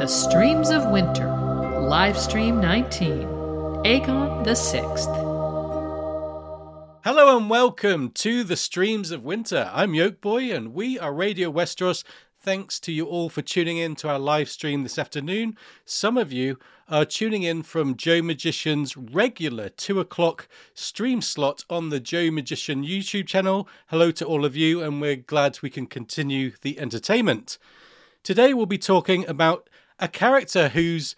The Streams of Winter, live stream 19, Aegon the Sixth. Hello and welcome to the Streams of Winter. I'm Yolkboy and we are Radio Westeros. Thanks to you all for tuning in to our live stream this afternoon. Some of you are tuning in from Joe Magician's regular two o'clock stream slot on the Joe Magician YouTube channel. Hello to all of you, and we're glad we can continue the entertainment. Today we'll be talking about a character who's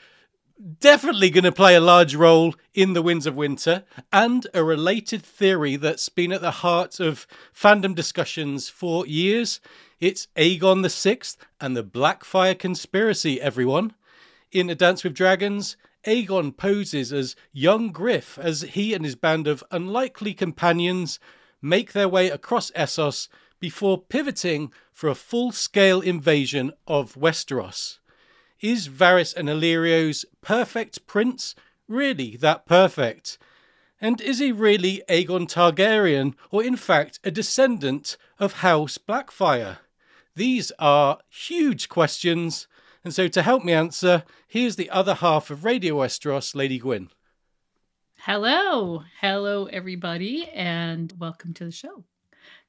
definitely going to play a large role in the Winds of Winter, and a related theory that's been at the heart of fandom discussions for years. It's Aegon the Sixth and the Blackfyre conspiracy, everyone. In A Dance with Dragons, Aegon poses as young Griff as he and his band of unlikely companions make their way across Essos before pivoting for a full scale invasion of Westeros. Is Varys and Illyrio's perfect prince really that perfect? And is he really Aegon Targaryen, or in fact a descendant of House Blackfyre? These are huge questions, and so to help me answer, here's the other half of Radio Westeros, Lady Gwyn. Hello, hello, everybody, and welcome to the show.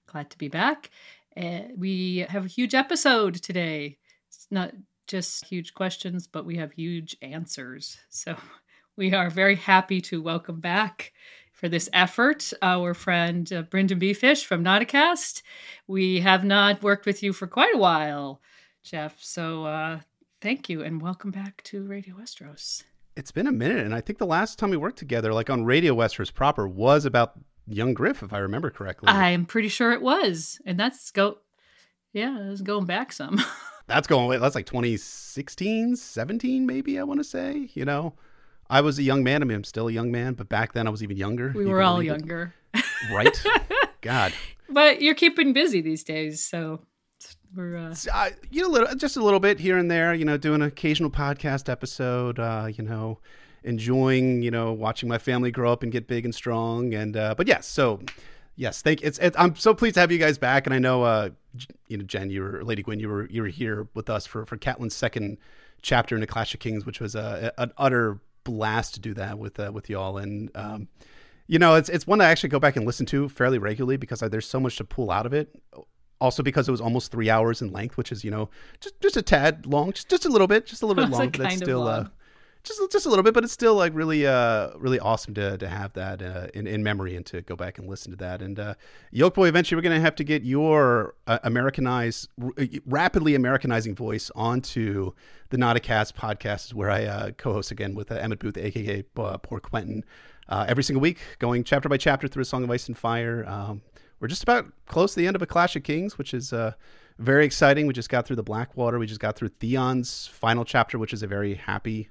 Glad to be back. Uh, we have a huge episode today. It's not just huge questions, but we have huge answers. So we are very happy to welcome back for this effort our friend uh, Brynden B. Fish from Nauticast. We have not worked with you for quite a while, Jeff. So uh, thank you and welcome back to Radio Westeros. It's been a minute, and I think the last time we worked together, like on Radio Westeros proper, was about Young Griff, if I remember correctly. I'm pretty sure it was, and that's go, yeah, it was going back some. that's going. away. That's like 2016, 17, maybe. I want to say. You know, I was a young man. I mean, I'm still a young man, but back then I was even younger. We were all younger, right? God. But you're keeping busy these days, so we're uh... uh, you know, little, just a little bit here and there. You know, doing an occasional podcast episode. Uh, you know, enjoying you know watching my family grow up and get big and strong. And uh, but yes, so yes, thank. It's, it's I'm so pleased to have you guys back. And I know, uh, you know, Jen, you were Lady Gwyn, you were you were here with us for for Catelyn's second chapter in the Clash of Kings, which was a, an utter blast to do that with uh, with y'all. And um, you know, it's it's one I actually go back and listen to fairly regularly because uh, there's so much to pull out of it also because it was almost three hours in length, which is you know just just a tad long, just just a little bit, just a little bit long. But that's still uh, just just a little bit, but it's still like really uh really awesome to to have that uh, in in memory and to go back and listen to that. And uh, Yolkboy, eventually we're gonna have to get your uh, Americanized, r- rapidly Americanizing voice onto the Nauticast podcast, where I uh, co-host again with uh, Emmett Booth, aka uh, Poor Quentyn, uh, every single week, going chapter by chapter through a Song of Ice and Fire. Um, we're just about close to the end of a Clash of Kings, which is uh, very exciting. We just got through the Blackwater. We just got through Theon's final chapter, which is a very happy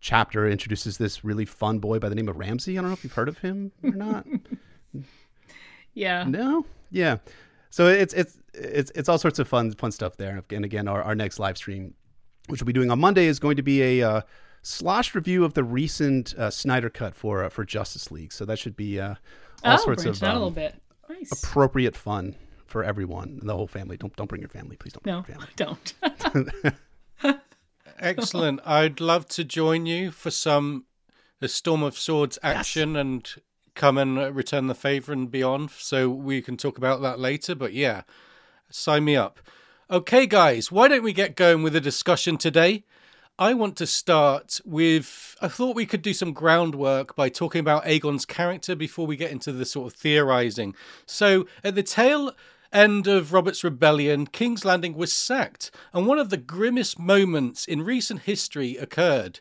chapter. Introduces this really fun boy by the name of Ramsay. I don't know if you've heard of him or not. yeah. No. Yeah. So it's it's it's it's all sorts of fun fun stuff there. And again, our, our next live stream, which we'll be doing on Monday, is going to be a uh, slosh review of the recent uh, Snyder cut for uh, for Justice League. So that should be uh, all oh, sorts of um, a little bit. Nice. appropriate fun for everyone, the whole family. Don't don't bring your family, please. Don't. No, bring your don't. Excellent. I'd love to join you for some a Storm of Swords action yes. and come and return the favor and beyond. So we can talk about that later. But yeah, Sign me up. Okay, guys, why don't we get going with a discussion today? I want to start with. I thought we could do some groundwork by talking about Aegon's character before we get into the sort of theorizing. So, at the tail end of Robert's rebellion, King's Landing was sacked, and one of the grimmest moments in recent history occurred.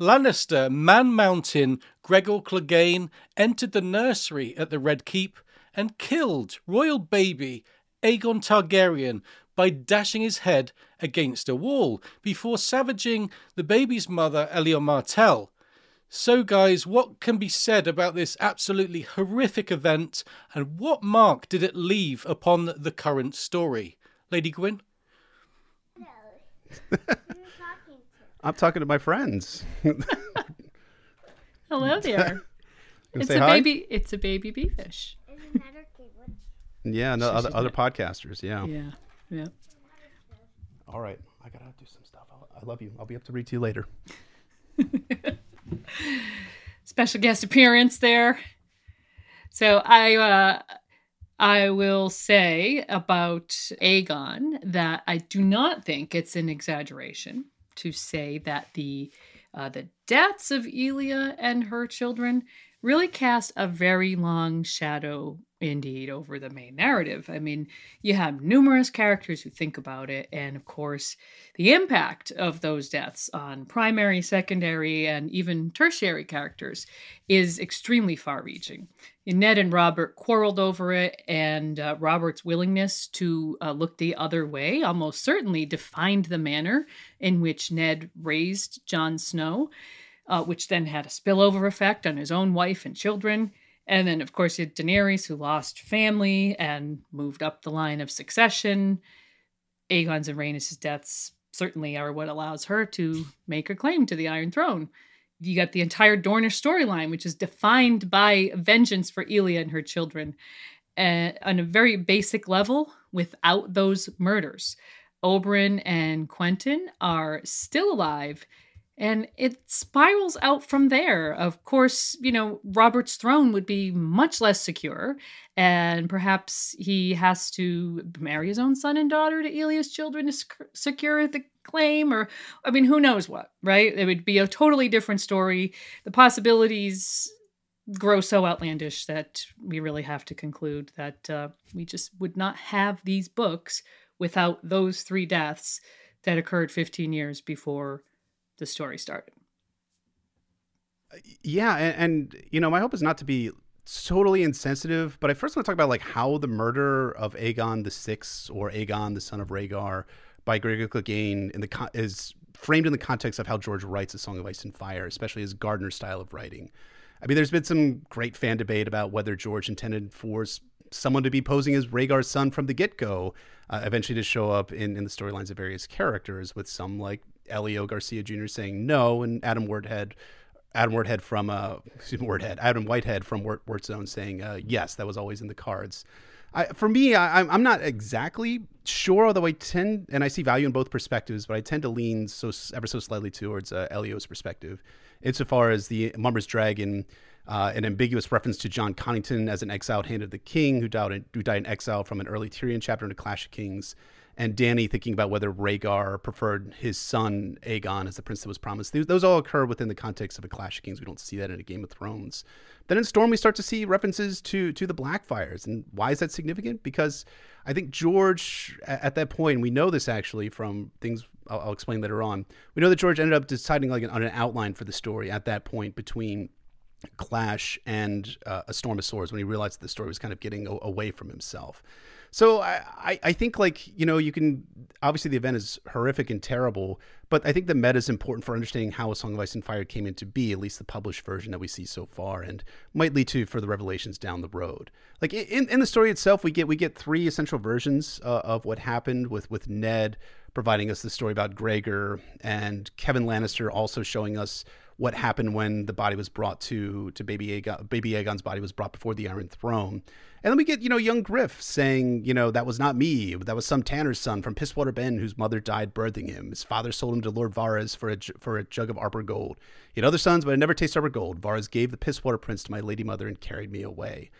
Lannister Man Mountain Gregor Clegane entered the nursery at the Red Keep and killed royal baby Aegon Targaryen by dashing his head against a wall before savaging the baby's mother, Elia Martell. So, guys, what can be said about this absolutely horrific event and what mark did it leave upon the current story? Lady Gwyn? I'm talking to my friends. Hello there. it's say a hi? baby. It's a baby beefish. yeah, no, other, other podcasters. Yeah. Yeah, yeah. All right. I got to do some stuff. I'll, I love you. I'll be up to read to you later. Special guest appearance there. So I uh, I will say about Aegon that I do not think it's an exaggeration to say that the uh, the deaths of Elia and her children really cast a very long shadow indeed over the main narrative. I mean, you have numerous characters who think about it, and of course, the impact of those deaths on primary, secondary, and even tertiary characters is extremely far reaching. Ned and Robert quarreled over it, and uh, Robert's willingness to uh, look the other way almost certainly defined the manner in which Ned raised Jon Snow, uh, which then had a spillover effect on his own wife and children. And then, of course, you had Daenerys, who lost family and moved up the line of succession. Aegon's and Rhaenys' deaths certainly are what allows her to make her claim to the Iron Throne. You got the entire Dornish storyline, which is defined by vengeance for Elia and her children uh, on a very basic level without those murders. Oberyn and Quentyn are still alive, and it spirals out from there. Of course, you know, Robert's throne would be much less secure, and perhaps he has to marry his own son and daughter to Elia's children to sec- secure the claim, or I mean, who knows what, right? It would be a totally different story. The possibilities grow so outlandish that we really have to conclude that uh, we just would not have these books without those three deaths that occurred 15 years before the story started. Yeah, and, and you know, my hope is not to be totally insensitive, but I first want to talk about like how the murder of Aegon the Sixth or Aegon the son of Rhaegar by Gregor Clegane in the con- is framed in the context of how George writes A Song of Ice and Fire, especially his gardener style of writing. I mean, there's been some great fan debate about whether George intended for someone to be posing as Rhaegar's son from the get go, uh, eventually to show up in, in the storylines of various characters, with some like Elio Garcia Jr. saying no, and Adam Wordhead, Adam Wordhead from uh, excuse me, Wordhead, Adam Whitehead from Word, Zone saying uh, yes, that was always in the cards. I, for me, I, I'm- I'm not exactly sure, although I tend, and I see value in both perspectives, but I tend to lean so ever so slightly towards uh, Elio's perspective, insofar as the Mummer's Dragon, uh, an ambiguous reference to Jon Connington as an exiled hand of the king who died, in, who died in exile from an early Tyrion chapter in A Clash of Kings, and Dany thinking about whether Rhaegar preferred his son Aegon as the prince that was promised. Those all occur within the context of A Clash of Kings. We don't see that in a Game of Thrones. Then in Storm, we start to see references to to the Blackfyres, and why is that significant? Because I think George, at that point, we know this actually from things I'll, I'll explain later on. We know that George ended up deciding like on an outline for the story at that point between Clash and uh, A Storm of Swords when he realized that the story was kind of getting a- away from himself. So I, I- think like, you know, you can obviously the event is horrific and terrible, but I think the meta is important for understanding how A Song of Ice and Fire came into be, at least the published version that we see so far, and might lead to further revelations down the road. Like in, in the story itself, we get we get three essential versions uh, of what happened with with Ned providing us the story about Gregor and Kevan Lannister also showing us what happened when the body was brought to to baby Aegon, baby Aegon's body was brought before the Iron Throne. And then we get, you know, young Griff saying, you know, that was not me. That was some Tanner's son from Pisswater Bend whose mother died birthing him. His father sold him to Lord Varys for a, for a jug of Arbor gold. He had other sons, but I never tasted Arbor gold. Varys gave the Pisswater Prince to my lady mother and carried me away.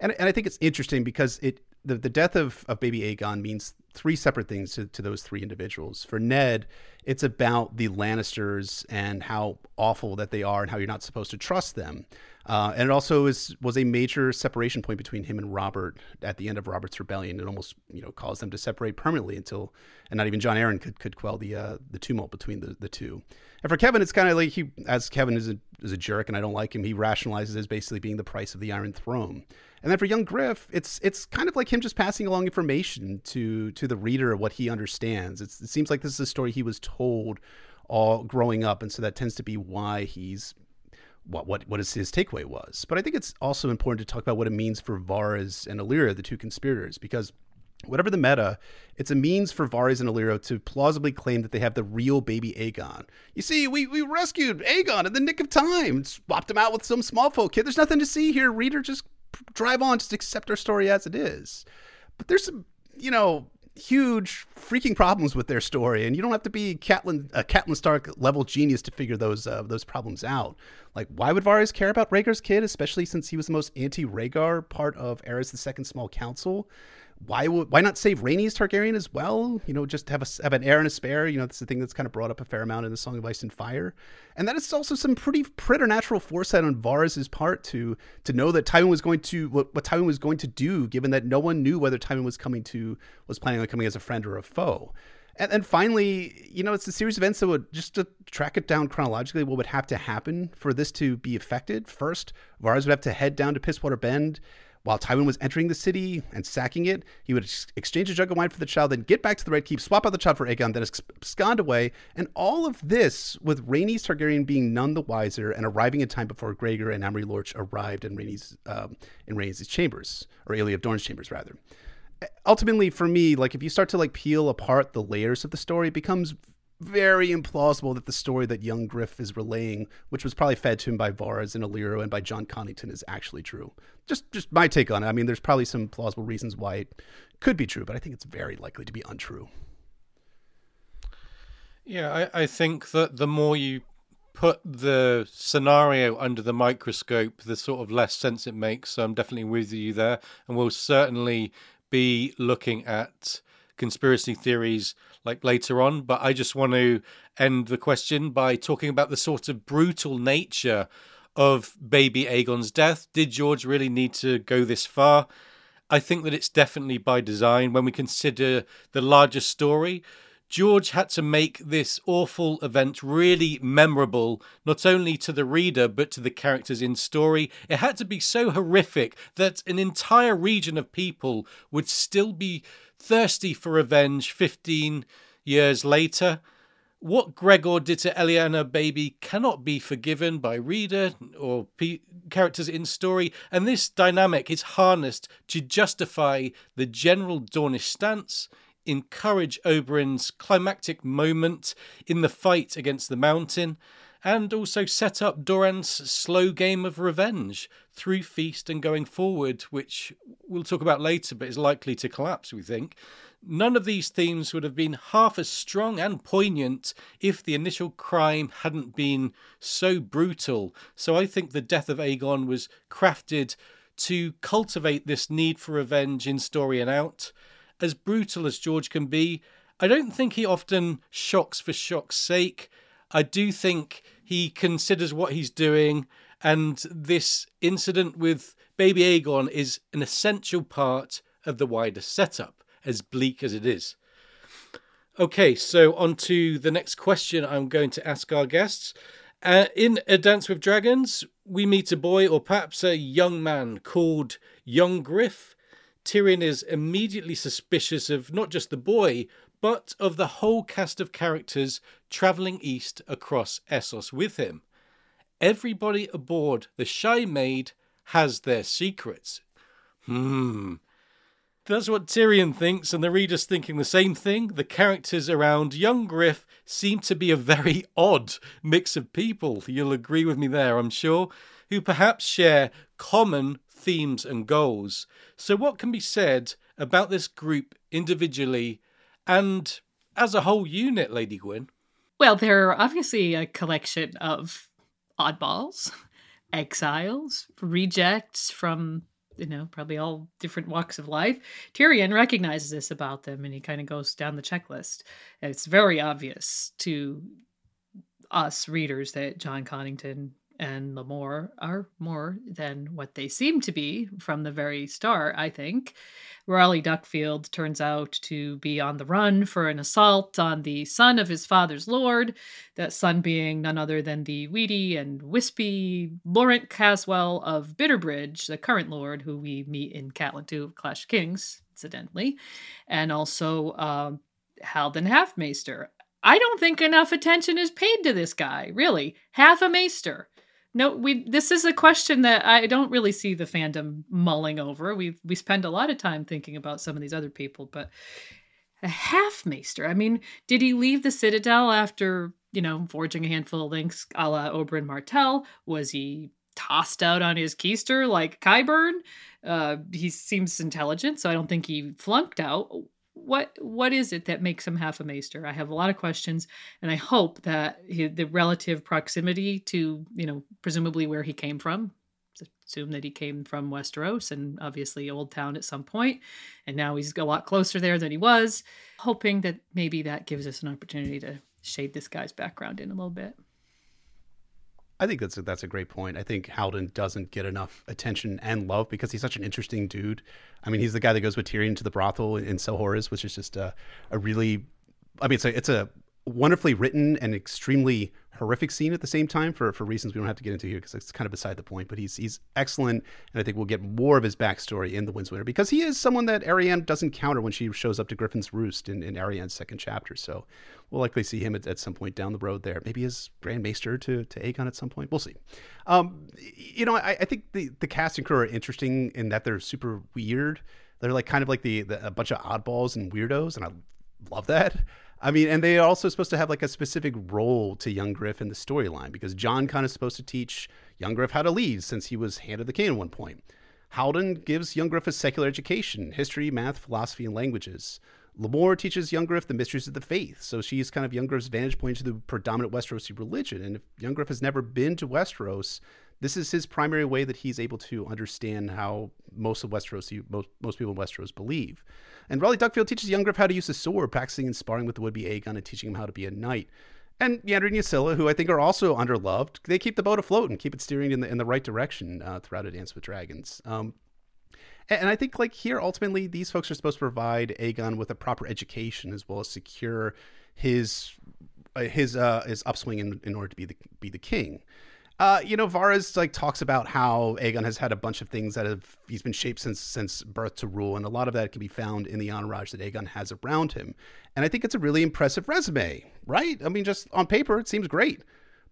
And, and I think it's interesting because it the, the death of, of baby Aegon means three separate things to, to those three individuals. For Ned, it's about the Lannisters and how awful that they are and how you're not supposed to trust them. Uh, and it also is, was a major separation point between him and Robert at the end of Robert's rebellion. It almost you know caused them to separate permanently until, and not even Jon Arryn could, could quell the uh, the tumult between the, the two. And for Kevan, it's kind of like he, as Kevan is a, is a jerk and I don't like him, he rationalizes as basically being the price of the Iron Throne. And then for young Griff, it's it's kind of like him just passing along information to to the reader of what he understands. It's, it seems like this is a story he was told all growing up, and so that tends to be why he's what what what his, his takeaway was. But I think it's also important to talk about what it means for Varys and Illyrio, the two conspirators, because whatever the meta, it's a means for Varys and Illyrio to plausibly claim that they have the real baby Aegon. You see, we, we rescued Aegon in the nick of time, swapped him out with some small folk kid. There's nothing to see here. Reader, just drive on, just accept our story as it is. But there's some, you know, huge freaking problems with their story, and you don't have to be Catelyn, a Catelyn Stark level genius to figure those uh, those problems out. Like, why would Varys care about Rhaegar's kid, especially since he was the most anti-Rhaegar part of Aerys the Second Small Council? Why would why not save Rhaenys Targaryen as well? You know, just have a have an heir and a spare. You know, that's the thing that's kind of brought up a fair amount in the Song of Ice and Fire, and that is also some pretty preternatural foresight on Varys's part to to know that Tywin was going to what, what Tywin was going to do, given that no one knew whether Tywin was coming to was planning on coming as a friend or a foe. And then finally, you know, it's a series of events that would just to track it down chronologically, what would have to happen for this to be affected. First, Varys would have to head down to Pisswater Bend while Tywin was entering the city and sacking it, he would ex- exchange a jug of wine for the child, then get back to the Red Keep, swap out the child for Aegon, then abscond away. And all of this with Rhaenys Targaryen being none the wiser and arriving in time before Gregor and Amory Lorch arrived in Rhaenys um, in Rhaenys' chambers, or Elia of Dorne's chambers, rather. Ultimately, for me, like if you start to like peel apart the layers of the story, it becomes very implausible that the story that young Griff is relaying, which was probably fed to him by Varys and Illyrio and by Jon Connington, is actually true. Just just my take on it. I mean, there's probably some plausible reasons why it could be true, but I think it's very likely to be untrue. Yeah, I, I think that the more you put the scenario under the microscope, the sort of less sense it makes. So I'm definitely with you there, and we'll certainly be looking at conspiracy theories like later on. But I just want to end the question by talking about the sort of brutal nature of baby Aegon's death. Did George really need to go this far? I think that it's definitely by design when we consider the larger story. George had to make this awful event really memorable, not only to the reader, but to the characters in story. It had to be so horrific that an entire region of people would still be thirsty for revenge 15 years later. What Gregor did to Eliana Baby cannot be forgiven by reader or pe- characters in story, and this dynamic is harnessed to justify the general Dornish stance, encourage Oberyn's climactic moment in the fight against the mountain, and also set up Doran's slow game of revenge through Feast and going forward, which we'll talk about later, but is likely to collapse, we think. None of these themes would have been half as strong and poignant if the initial crime hadn't been so brutal. So I think the death of Aegon was crafted to cultivate this need for revenge in story and out. As brutal as George can be, I don't think he often shocks for shock's sake. I do think he considers what he's doing, and this incident with baby Aegon is an essential part of the wider setup, as bleak as it is. Okay, so on to the next question I'm going to ask our guests. Uh, in A Dance with Dragons, we meet a boy, or perhaps a young man, called Young Griff. Tyrion is immediately suspicious of not just the boy, but of the whole cast of characters travelling east across Essos with him. Everybody aboard the Shy Maid has their secrets. Hmm. That's what Tyrion thinks, and the reader's thinking the same thing. The characters around young Griff seem to be a very odd mix of people. You'll agree with me there, I'm sure, who perhaps share common themes and goals. So, what can be said about this group individually and as a whole unit, Lady Gwyn? Well, they're obviously a collection of oddballs, exiles, rejects from you know, probably all different walks of life. Tyrion recognizes this about them and he kind of goes down the checklist. And it's very obvious to us readers that Jon Connington and Lemore are more than what they seem to be from the very start, I think. Rolly Duckfield turns out to be on the run for an assault on the son of his father's lord, that son being none other than the weedy and wispy Lorent Caswell of Bitterbridge, the current lord who we meet in Catelyn 2 of Clash Kings, incidentally, and also uh, Haldon Halfmaester. I don't think enough attention is paid to this guy, really. Half a maester. No, we this is a question that I don't really see the fandom mulling over. We we spend a lot of time thinking about some of these other people, but a half maester. I mean, did he leave the Citadel after, you know, forging a handful of links a la Oberyn Martell? Was he tossed out on his keister like Qyburn? Uh, he seems intelligent, so I don't think he flunked out what what is it that makes him half a maester? I have a lot of questions, and I hope that he, the relative proximity to you know presumably where he came from. Assume that he came from Westeros and obviously Oldtown at some point, and now he's a lot closer there than he was. Hoping that maybe that gives us an opportunity to shade this guy's background in a little bit. I think that's a, that's a great point. I think Haldon doesn't get enough attention and love because he's such an interesting dude. I mean, he's the guy that goes with Tyrion to the brothel in, in Selhorys, which is just a, a really, I mean, it's a, it's a wonderfully written and extremely horrific scene at the same time for, for reasons we don't have to get into here because it's kind of beside the point. But he's he's excellent, and I think we'll get more of his backstory in the Winds Winter because he is someone that Arianne doesn't counter when she shows up to Griffin's Roost in, in Arianne's second chapter. So we'll likely see him at, at some point down the road there. Maybe as Grand Maester to, to Aegon at some point. We'll see. Um, you know, I, I think the, the cast and crew are interesting in that they're super weird. They're like kind of like the, the a bunch of oddballs and weirdos, and I love that. I mean, and they are also supposed to have like a specific role to young Griff in the storyline because Jon kind of supposed to teach young Griff how to lead since he was hand of the king at one point. Haldon gives young Griff a secular education, history, math, philosophy, and languages. Lemore teaches young Griff the mysteries of the faith, so she's kind of young Griff's vantage point to the predominant Westerosi religion. And if young Griff has never been to Westeros, this is his primary way that he's able to understand how most of Westeros, most, most people in Westeros believe. And Rolly Duckfield teaches young Griff how to use the sword, practicing and sparring with the would-be Aegon and teaching him how to be a knight. And Yandri and Ysilla, who I think are also underloved, they keep the boat afloat and keep it steering in the in the right direction uh, throughout A Dance with Dragons. Um, and, and I think like here, ultimately, these folks are supposed to provide Aegon with a proper education as well as secure his uh, his uh, his upswing in, in order to be the be the king. Uh, you know, Varys like talks about how Aegon has had a bunch of things that have he's been shaped since since birth to rule, and a lot of that can be found in the entourage that Aegon has around him. And I think it's a really impressive resume, right? I mean, just on paper, it seems great,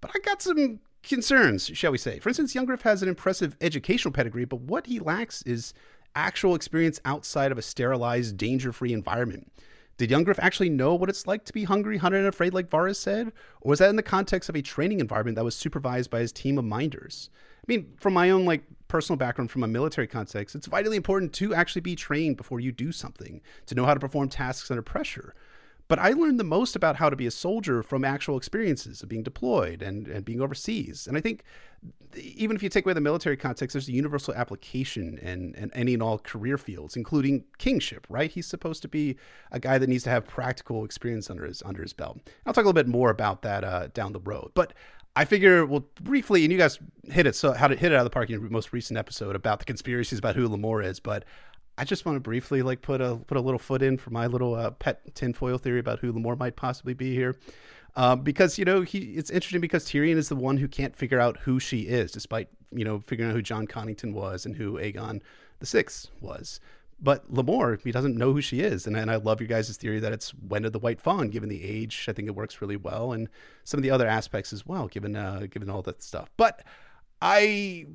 but I got some concerns, shall we say? For instance, Young Griff has an impressive educational pedigree, but what he lacks is actual experience outside of a sterilized, danger-free environment. Did young Griff actually know what it's like to be hungry, hunted, and afraid, like Varys said? Or was that in the context of a training environment that was supervised by his team of minders? I mean, from my own like personal background from a military context, it's vitally important to actually be trained before you do something, to know how to perform tasks under pressure. But I learned the most about how to be a soldier from actual experiences of being deployed and, and being overseas. And I think even if you take away the military context, there's a universal application in, in any and all career fields, including kingship, right? He's supposed to be a guy that needs to have practical experience under his under his belt. I'll talk a little bit more about that uh, down the road. But I figure we'll briefly, and you guys hit it, so how to hit it out of the park in your most recent episode about the conspiracies about who Lemore is. But I just want to briefly like put a put a little foot in for my little uh, pet tinfoil theory about who Lemore might possibly be here. Um, because you know he it's interesting because Tyrion is the one who can't figure out who she is, despite you know figuring out who Jon Connington was and who Aegon the Sixth was. But Lemore, he doesn't know who she is, and, and I love your guys' theory that it's Wenda the White Fawn, given the age. I think it works really well, and some of the other aspects as well, given uh, given all that stuff. But I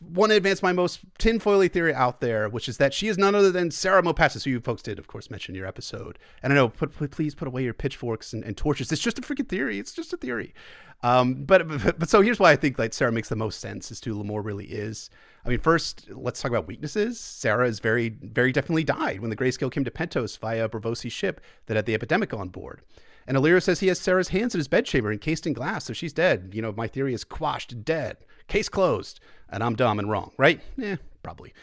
want to advance my most tinfoily theory out there, which is that she is none other than Serra Mopatis, who you folks did, of course, mention in your episode. And I know, put, please put away your pitchforks and, and, torches. It's just a freaking theory. It's just a theory. Um, but, but, but so here's why I think like Serra makes the most sense as to Lemore really is. I mean, first let's talk about weaknesses. Serra is very very definitely died when the grayscale came to Pentos via Braavosi's ship that had the epidemic on board. And Illyrio says he has Serra's hands in his bedchamber encased in glass, so she's dead. You know, my theory is quashed, dead, case closed and I'm dumb and wrong, right? Yeah, probably.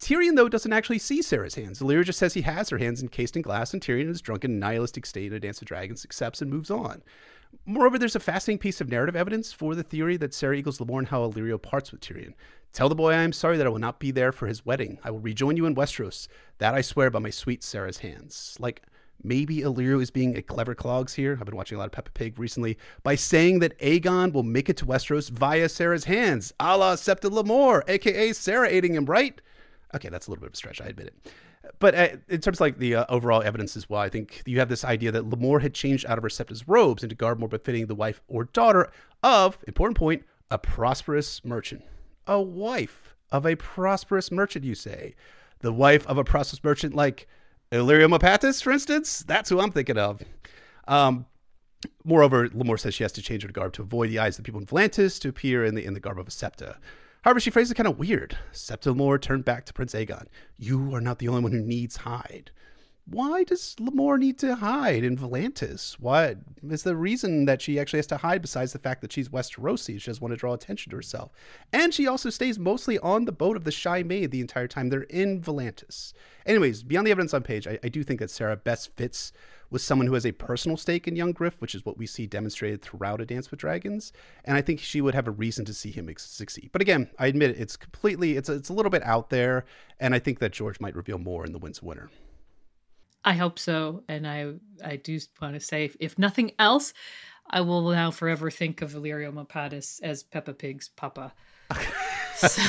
Tyrion, though, doesn't actually see Serra's hands. Illyrio just says he has her hands encased in glass, and Tyrion, in his drunken, nihilistic state at Dance of Dragons, accepts and moves on. Moreover, there's a fascinating piece of narrative evidence for the theory that Serra Lemore and how Illyrio parts with Tyrion. Tell the boy I am sorry that I will not be there for his wedding. I will rejoin you in Westeros. That I swear by my sweet Serra's hands. Like, maybe Illyrio is being a clever clogs here. I've been watching a lot of Peppa Pig recently by saying that Aegon will make it to Westeros via Serra's hands, a la Septa Lemore, aka Serra aiding him, right? Okay, that's a little bit of a stretch. I admit it. But uh, in terms of like the uh, overall evidence as well, I think you have this idea that Lemore had changed out of her Septa's robes into garb more befitting the wife or daughter of, important point, a prosperous merchant. A wife of a prosperous merchant, you say? The wife of a prosperous merchant like Illyrio Mopatis, for instance? That's who I'm thinking of. Um, moreover, Lemore says she has to change her garb to avoid the eyes of the people in Volantis to appear in the in the garb of a Septa. However, she phrases it kind of weird. Septa Lemore turned back to Prince Aegon. You are not the only one who needs hide. Why does Lemore need to hide in Volantis? What is the reason that she actually has to hide besides the fact that she's Westerosi? She doesn't want to draw attention to herself. And she also stays mostly on the boat of the Shy Maid the entire time they're in Volantis. Anyways, beyond the evidence on page, I, I do think that Serra best fits with someone who has a personal stake in young Griff, which is what we see demonstrated throughout A Dance with Dragons. And I think she would have a reason to see him succeed. But again, I admit it, it's completely, it's a, it's a little bit out there. And I think that George might reveal more in The Winds of Winter. I hope so. And I, I do want to say, if, if nothing else, I will now forever think of Illyrio Mopatis as Peppa Pig's papa. so,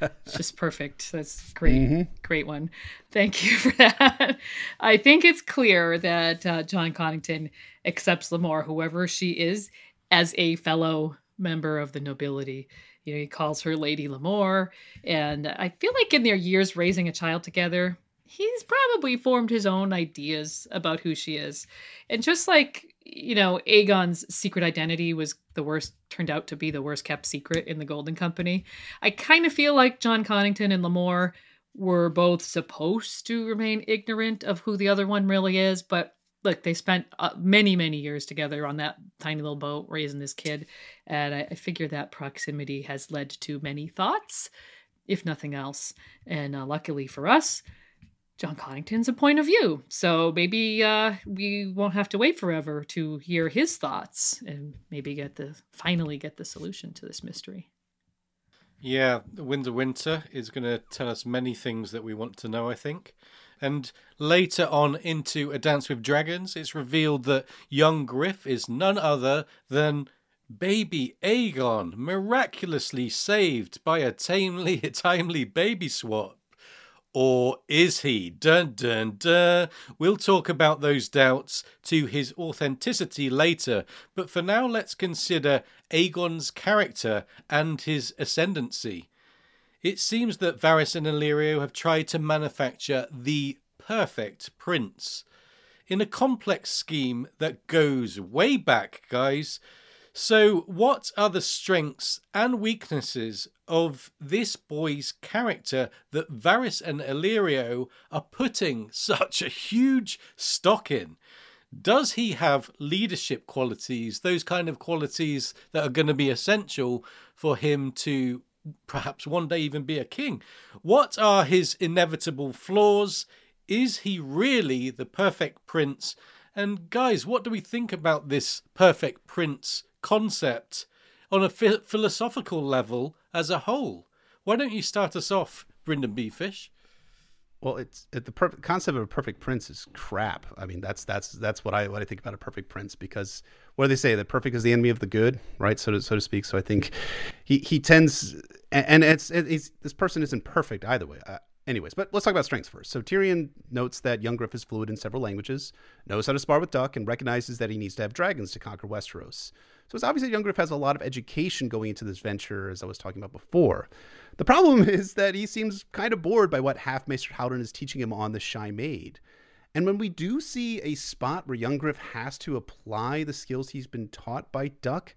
it's just perfect. That's great. Mm-hmm. Great one. Thank you for that. I think it's clear that uh, Jon Connington accepts Lemore, whoever she is, as a fellow member of the nobility. You know, he calls her Lady Lemore. And I feel like in their years raising a child together, he's probably formed his own ideas about who she is. And just like, you know, Aegon's secret identity was the worst, turned out to be the worst kept secret in the Golden Company, I kind of feel like Jon Connington and Lemore were both supposed to remain ignorant of who the other one really is. But look, they spent uh, many, many years together on that tiny little boat raising this kid. And I, I figure that proximity has led to many thoughts, if nothing else. And uh, luckily for us, Jon Connington's a point of view. So maybe uh, we won't have to wait forever to hear his thoughts and maybe get the finally get the solution to this mystery. Yeah, the Winds of Winter is going to tell us many things that we want to know, I think. And later on into A Dance with Dragons, it's revealed that young Griff is none other than baby Aegon, miraculously saved by a tamely, timely baby swap. Or is he? Dun dun dun. We'll talk about those doubts to his authenticity later, but for now let's consider Aegon's character and his ascendancy. It seems that Varys and Illyrio have tried to manufacture the perfect prince. In a complex scheme that goes way back, guys, so, what are the strengths and weaknesses of this boy's character that Varys and Illyrio are putting such a huge stock in? Does he have leadership qualities, those kind of qualities that are going to be essential for him to perhaps one day even be a king? What are his inevitable flaws? Is he really the perfect prince? And guys, what do we think about this perfect prince concept on a philosophical level as a whole. Why don't you start us off, Brynden B. Fish? Well, it's it, the concept of a perfect prince is crap. I mean, that's that's that's what I what I think about a perfect prince because what do they say? That perfect is the enemy of the good, right? So to so to speak. So I think he he tends and, and it's, it's this person isn't perfect either way. Uh, anyways, but let's talk about strengths first. So Tyrion notes that young Griff is fluent in several languages, knows how to spar with duck, and recognizes that he needs to have dragons to conquer Westeros. So it's obvious that Young Griff has a lot of education going into this venture, as I was talking about before. The problem is that he seems kind of bored by what Half Maester Haldon is teaching him on the Shy Maid. And when we do see a spot where Young Griff has to apply the skills he's been taught by Duck,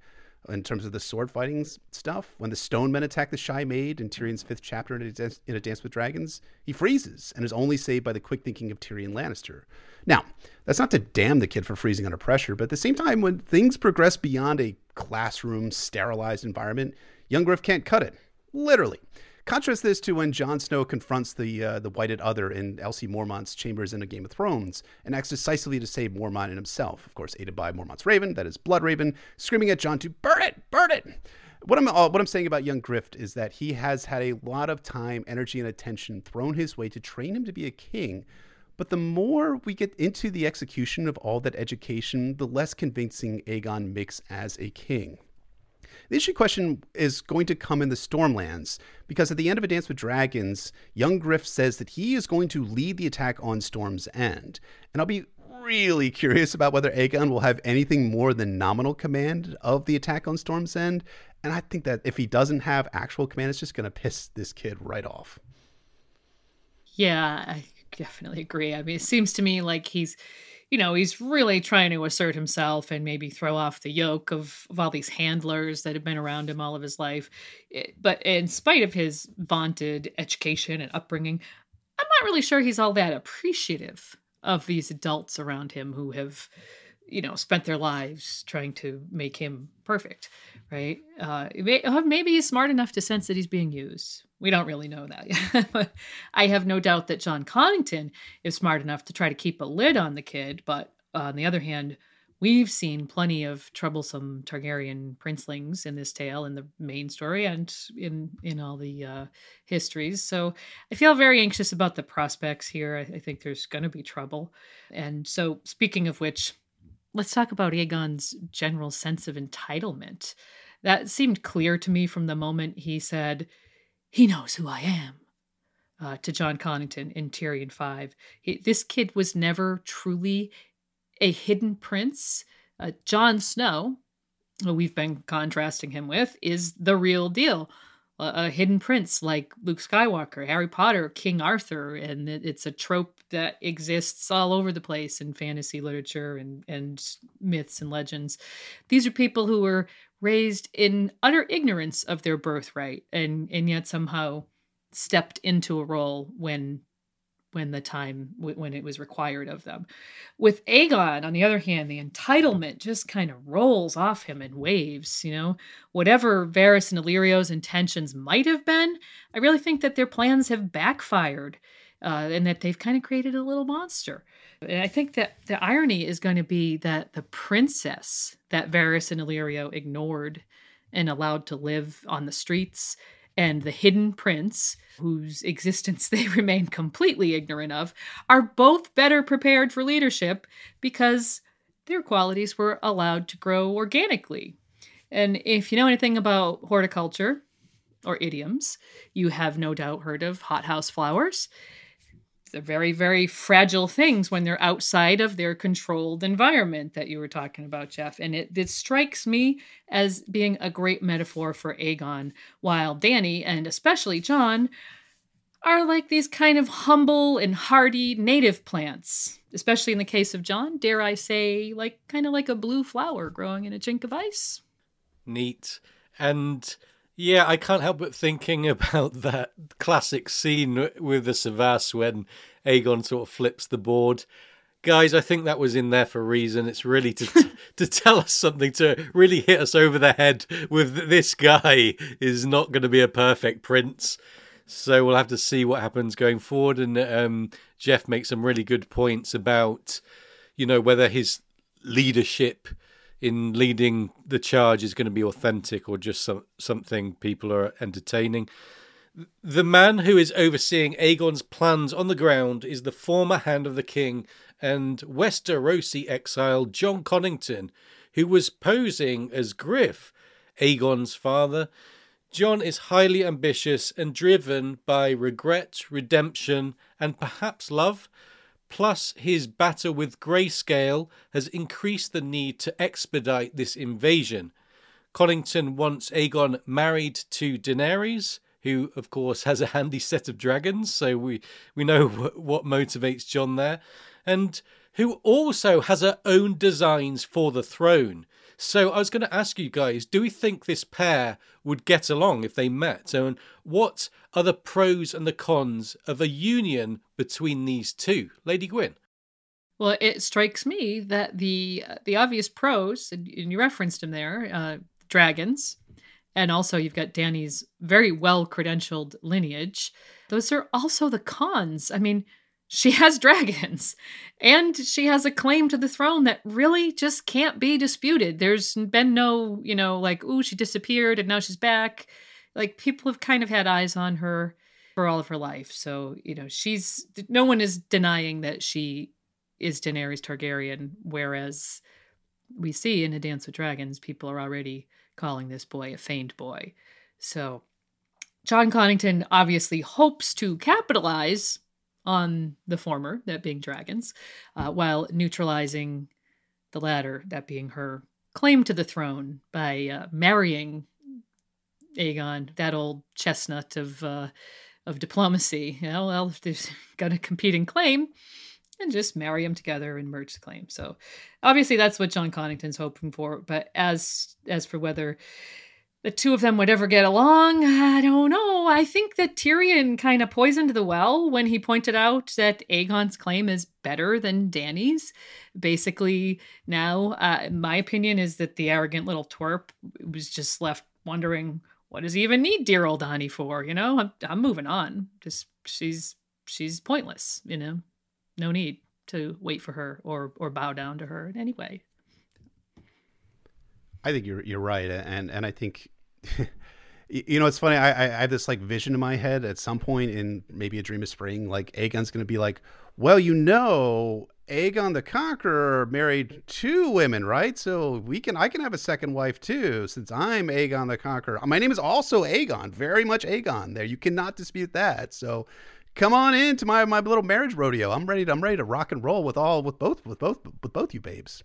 in terms of the sword fighting stuff. When the stone men attack the Shy Maid in Tyrion's fifth chapter in a, Dance, in a Dance with Dragons, he freezes and is only saved by the quick thinking of Tyrion Lannister. Now, that's not to damn the kid for freezing under pressure, but at the same time, when things progress beyond a classroom, sterilized environment, young Griff can't cut it. Literally. Contrast this to when Jon Snow confronts the uh, the Whited Other in LC Mormont's chambers in A Game of Thrones and acts decisively to save Mormont and himself, of course, aided by Mormont's Raven, that is Bloodraven, screaming at Jon to burn it, burn it. What I'm uh, what I'm saying about young Griff is that he has had a lot of time, energy, and attention thrown his way to train him to be a king. But the more we get into the execution of all that education, the less convincing Aegon makes as a king. The issue question is going to come in the Stormlands, because at the end of A Dance with Dragons, young Griff says that he is going to lead the attack on Storm's End. And I'll be really curious about whether Aegon will have anything more than nominal command of the attack on Storm's End. And I think that if he doesn't have actual command, it's just going to piss this kid right off. Yeah, definitely agree. I mean, it seems to me like he's, you know, he's really trying to assert himself and maybe throw off the yoke of, of all these handlers that have been around him all of his life. It, eh, but in spite of his vaunted education and upbringing, I'm not really sure he's all that appreciative of these adults around him who have you know spent their lives trying to make him perfect right uh, uh, maybe he's smart enough to sense that he's being used we don't really know that yet. But i have no doubt that Jon connington is smart enough to try to keep a lid on the kid but uh, on the other hand we've seen plenty of troublesome targaryen princelings in this tale in the main story and in in all the uh, histories. So i feel very anxious about the prospects here. I, I think there's going to be trouble. And so speaking of which let's talk about Aegon's general sense of entitlement. That seemed clear to me from the moment he said, He knows who I am. Uh, to Jon Connington in Tyrion 5. He, this kid was never truly a hidden prince. Uh, Jon Snow, who we've been contrasting him with, is the real deal a hidden prince like Luke Skywalker, Harry Potter, King Arthur, and it's a trope that exists all over the place in fantasy literature and, and myths and legends. These are people who were raised in utter ignorance of their birthright and, and yet somehow stepped into a role when when the time when it was required of them. With Aegon, on the other hand, the entitlement just kind of rolls off him in waves. You know, whatever Varys and Illyrio's intentions might have been, I really think that their plans have backfired, uh, and that they've kind of created a little monster. And I think that the irony is going to be that the princess that Varys and Illyrio ignored and allowed to live on the streets and the hidden prince, whose existence they remain completely ignorant of, are both better prepared for leadership because their qualities were allowed to grow organically. And if you know anything about horticulture or idioms, you have no doubt heard of hothouse flowers they're very very fragile things when they're outside of their controlled environment that you were talking about jeff. And it, it strikes me as being a great metaphor for aegon while Dany and especially Jon are like these kind of humble and hardy native plants especially in the case of Jon, dare i say like kind of like a blue flower growing in a chink of ice. Neat. And yeah, I can't help but thinking about that classic scene with the cyvasse when Aegon sort of flips the board. Guys, I think that was in there for a reason. It's really to to tell us something, to really hit us over the head with this guy is not going to be a perfect prince. So we'll have to see what happens going forward. And um, Jeff makes some really good points about, you know, whether his leadership in leading the charge is going to be authentic or just some, something people are entertaining. The man who is overseeing Aegon's plans on the ground is the former Hand of the King and Westerosi exile Jon Connington, who was posing as Griff, Aegon's father. Jon is highly ambitious and driven by regret, redemption, and perhaps love. Plus, his battle with Grayscale has increased the need to expedite this invasion. Connington wants Aegon married to Daenerys, who, of course, has a handy set of dragons, so we, we know what, what motivates Jon there, and who also has her own designs for the throne. So I was going to ask you guys, do we think this pair would get along if they met? And what are the pros and the cons of a union between these two? Lady Gwyn. Well, it strikes me that the the obvious pros, and you referenced them there, uh, dragons, and also you've got Dany's very well credentialed lineage. Those are also the cons. I mean, she has dragons and she has a claim to the throne that really just can't be disputed. There's been no, you know, like, oh, she disappeared and now she's back. Like, people have kind of had eyes on her for all of her life. So, you know, she's no one is denying that she is Daenerys Targaryen, whereas we see in A Dance with Dragons, people are already calling this boy a feigned boy. So, Jon Connington obviously hopes to capitalize on the former, that being dragons, uh, while neutralizing the latter, that being her claim to the throne, by uh, marrying Aegon, that old chestnut of uh, of diplomacy. You know, well, there's got a competing claim, and just marry them together and merge the claim. So obviously that's what Jon Connington's hoping for. But as as for whether the two of them would ever get along, I don't know. I think that Tyrion kind of poisoned the well when he pointed out that Aegon's claim is better than Dany's. Basically, now, uh, my opinion is that the arrogant little twerp was just left wondering, what does he even need dear old Dany for? You know, I'm, I'm moving on. Just she's she's pointless. You know, no need to wait for her or or bow down to her in any way. I think you're you're right, and and I think. you know, it's funny. I, I have this like vision in my head at some point in maybe a dream of spring. Like Aegon's going to be like, "Well, you know, Aegon the Conqueror married two women, right? So we can I can have a second wife too, since I'm Aegon the Conqueror. My name is also Aegon, very much Aegon. There, you cannot dispute that. So come on into my my little marriage rodeo. I'm ready. To, I'm ready to rock and roll with all with both with both with both you babes.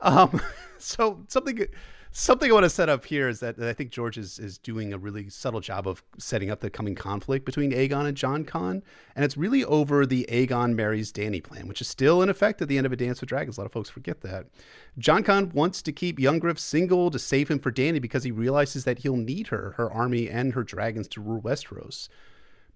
Um, so something something I want to set up here is that, that, I think George is is doing a really subtle job of setting up the coming conflict between Aegon and Jon Con, and it's really over the Aegon marries Dany plan, which is still in effect at the end of A Dance with Dragons. A lot of folks forget that. Jon Con wants to keep young Griff single to save him for Dany because he realizes that he'll need her, her army, and her dragons to rule Westeros.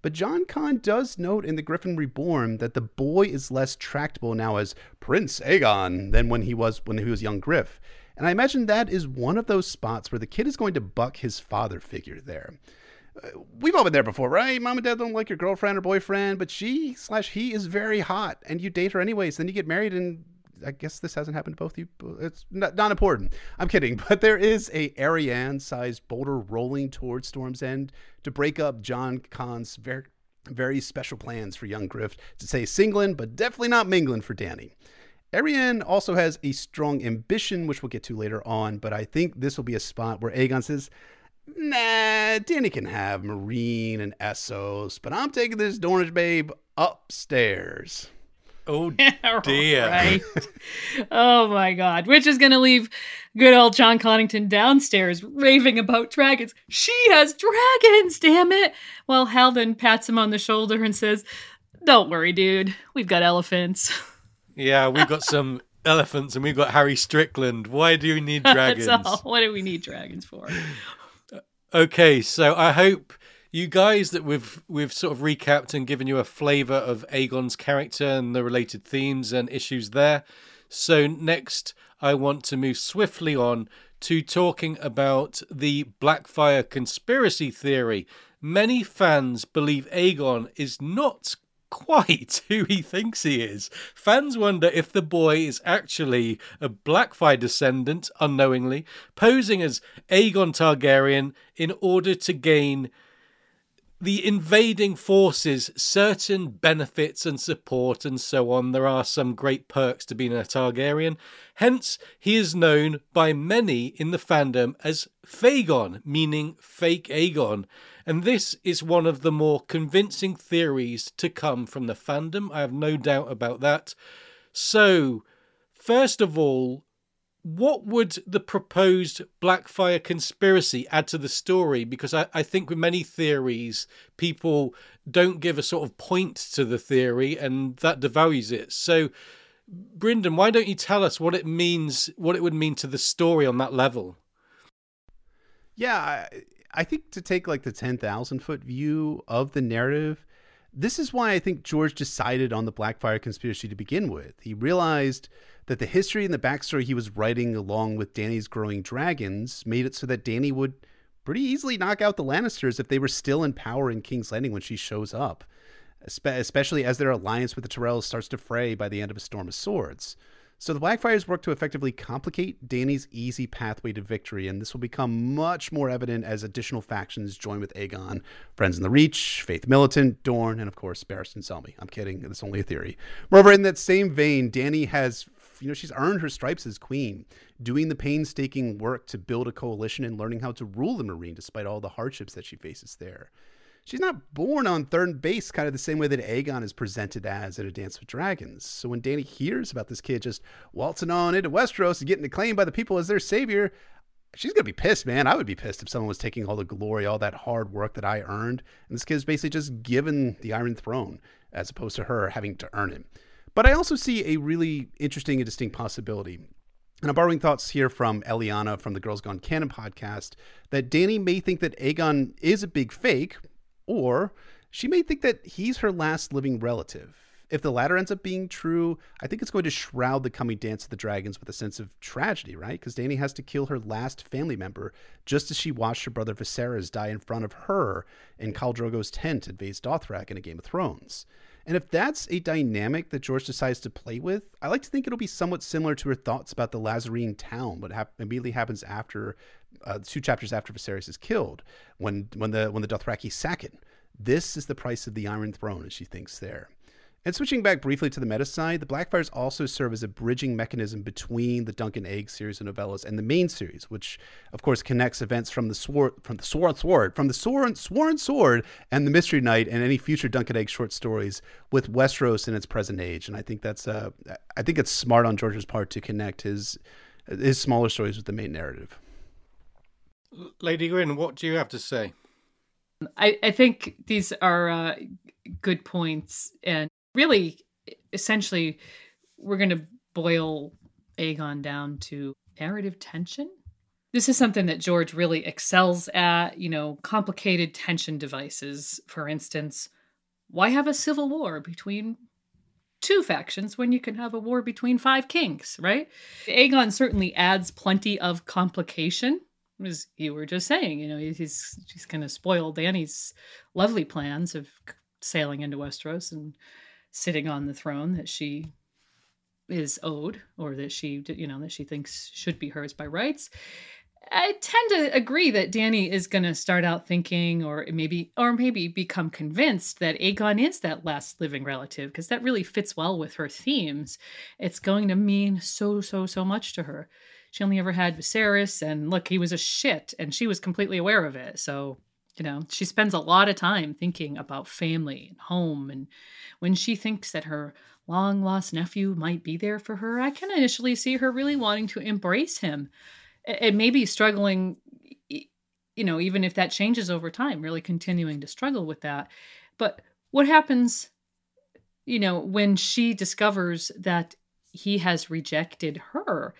But Jon Con does note in The Griffin Reborn that the boy is less tractable now as Prince Aegon than when he was when he was young Griff. And I imagine that is one of those spots where the kid is going to buck his father figure there. Uh, we've all been there before, right? Mom and dad don't like your girlfriend or boyfriend, but she slash he is very hot, and you date her anyways. Then you get married, and I guess this hasn't happened to both of you. It's not, not important. I'm kidding. But there is a Arianne sized boulder rolling towards Storm's End to break up Jon Con's very, very special plans for young Griff to say singling, but definitely not mingling for Dany. Arianne also has a strong ambition, which we'll get to later on, but I think this will be a spot where Aegon says, Nah, Dany can have Meereen and Essos, but I'm taking this Dornish babe upstairs. Oh dear. right. oh my god. Which is gonna leave good old Jon Connington downstairs raving about dragons. She has dragons, damn it. Well, Hal then pats him on the shoulder and says, Don't worry, dude. We've got elephants. Yeah, we've got some elephants and we've got Harry Strickland. Why do you need dragons? That's all. What do we need dragons for? Okay, so I hope you guys that we've we've sort of recapped and given you a flavor of Aegon's character and the related themes and issues there. So next I want to move swiftly on to talking about the Blackfyre conspiracy theory. Many fans believe Aegon is not quite who he thinks he is. Fans wonder if the boy is actually a Blackfyre descendant unknowingly, posing as Aegon Targaryen in order to gain the invading forces certain benefits and support and so on. There are some great perks to being a Targaryen. Hence, he is known by many in the fandom as Fagon, meaning fake Aegon. And this is one of the more convincing theories to come from the fandom. I have no doubt about that. So, first of all, what would the proposed Blackfyre conspiracy add to the story? Because I, I, think with many theories, people don't give a sort of point to the theory and that devalues it. So, Brynden, why don't you tell us what it means, what it would mean to the story on that level? Yeah, I, I think to take like the 10,000 foot view of the narrative, this is why I think George decided on the Blackfyre conspiracy to begin with. He realized that the history and the backstory he was writing along with Dany's growing dragons made it so that Dany would pretty easily knock out the Lannisters if they were still in power in King's Landing when she shows up, especially as their alliance with the Tyrells starts to fray by the end of A Storm of Swords. So the Blackfyres work to effectively complicate Dany's easy pathway to victory, and this will become much more evident as additional factions join with Aegon, Friends in the Reach, Faith Militant, Dorne, and of course Barristan Selmy. I'm kidding, that's only a theory. Moreover, in that same vein, Dany has you know she's earned her stripes as queen, doing the painstaking work to build a coalition and learning how to rule the Meereen despite all the hardships that she faces there she's not born on third base kind of the same way that Aegon is presented as in A Dance with Dragons. So when Dany hears about this kid just waltzing on into Westeros and getting acclaimed by the people as their savior, she's gonna be pissed, man. I would be pissed if someone was taking all the glory, all that hard work that I earned, and this kid's basically just given the Iron Throne as opposed to her having to earn it. But I also see a really interesting and distinct possibility. And I'm borrowing thoughts here from Eliana from the Girls Gone Canon podcast that Dany may think that Aegon is a big fake, or she may think that he's her last living relative. If the latter ends up being true, I think it's going to shroud the coming Dance of the Dragons with a sense of tragedy, right? Because Dany has to kill her last family member just as she watched her brother Viserys die in front of her in Khal Drogo's tent at Vaes Dothrak in A Game of Thrones. And if that's a dynamic that George decides to play with, I like to think it'll be somewhat similar to her thoughts about the Lhazareen town, what immediately happens after uh, two chapters after Viserys is killed, when when the when the Dothraki sack it. This is the price of the Iron Throne, as she thinks there. And switching back briefly to the meta side, the Blackfyres also serve as a bridging mechanism between the Dunk and Egg series of novellas and the main series, which of course connects events from the sword from the sword sword from the sword sworn sword and the Mystery Knight and any future Dunk and Egg short stories with Westeros in its present age. And I think that's uh I think it's smart on George's part to connect his his smaller stories with the main narrative. Lady Gwyn, what do you have to say? I, I think these are uh, good points, and really, essentially, we're going to boil Aegon down to narrative tension. This is something that George really excels at, you know, complicated tension devices. For instance, why have a civil war between two factions when you can have a war between five kings, right? Aegon certainly adds plenty of complication as you were just saying, you know, he's he's going to spoil Dany's lovely plans of sailing into Westeros and sitting on the throne that she is owed or that she you know that she thinks should be hers by rights. I tend to agree that Dany is going to start out thinking or maybe or maybe become convinced that aegon is that last living relative because that really fits well with her themes. It's going to mean so so so much to her she only ever had Viserys, and look, he was a shit, and she was completely aware of it. So, you know, she spends a lot of time thinking about family and home. And when she thinks that her long lost nephew might be there for her, I can initially see her really wanting to embrace him and maybe struggling, you know, even if that changes over time, really continuing to struggle with that. But what happens, you know, when she discovers that he has rejected her?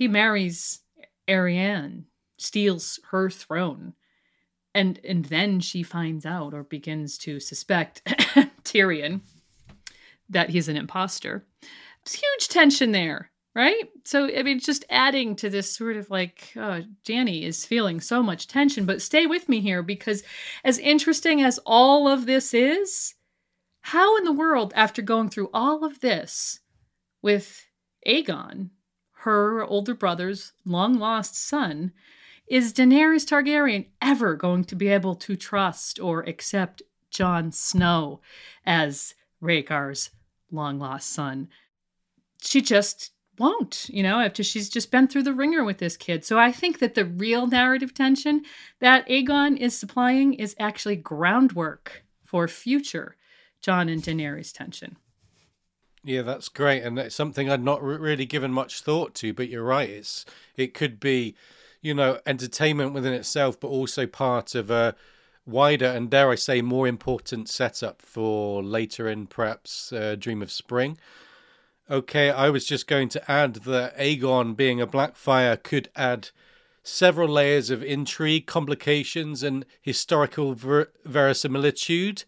He marries Arianne, steals her throne. And and then she finds out or begins to suspect Tyrion that he's an imposter. Huge tension there, right? So I mean, just adding to this sort of like uh, Dany is feeling so much tension. But stay with me here because, as interesting as all of this is, how in the world, after going through all of this with Aegon, her older brother's long lost son, is Daenerys Targaryen ever going to be able to trust or accept Jon Snow as Rhaegar's long lost son? She just won't, you know, after she's just been through the ringer with this kid. So I think that the real narrative tension that Aegon is supplying is actually groundwork for future Jon and Daenerys tension. Yeah, that's great, and it's something I'd not really given much thought to. But you're right; it's it could be, you know, entertainment within itself, but also part of a wider and dare I say more important setup for later in perhaps uh, Dream of Spring. Okay, I was just going to add that Aegon being a Blackfyre could add several layers of intrigue, complications, and historical ver- verisimilitude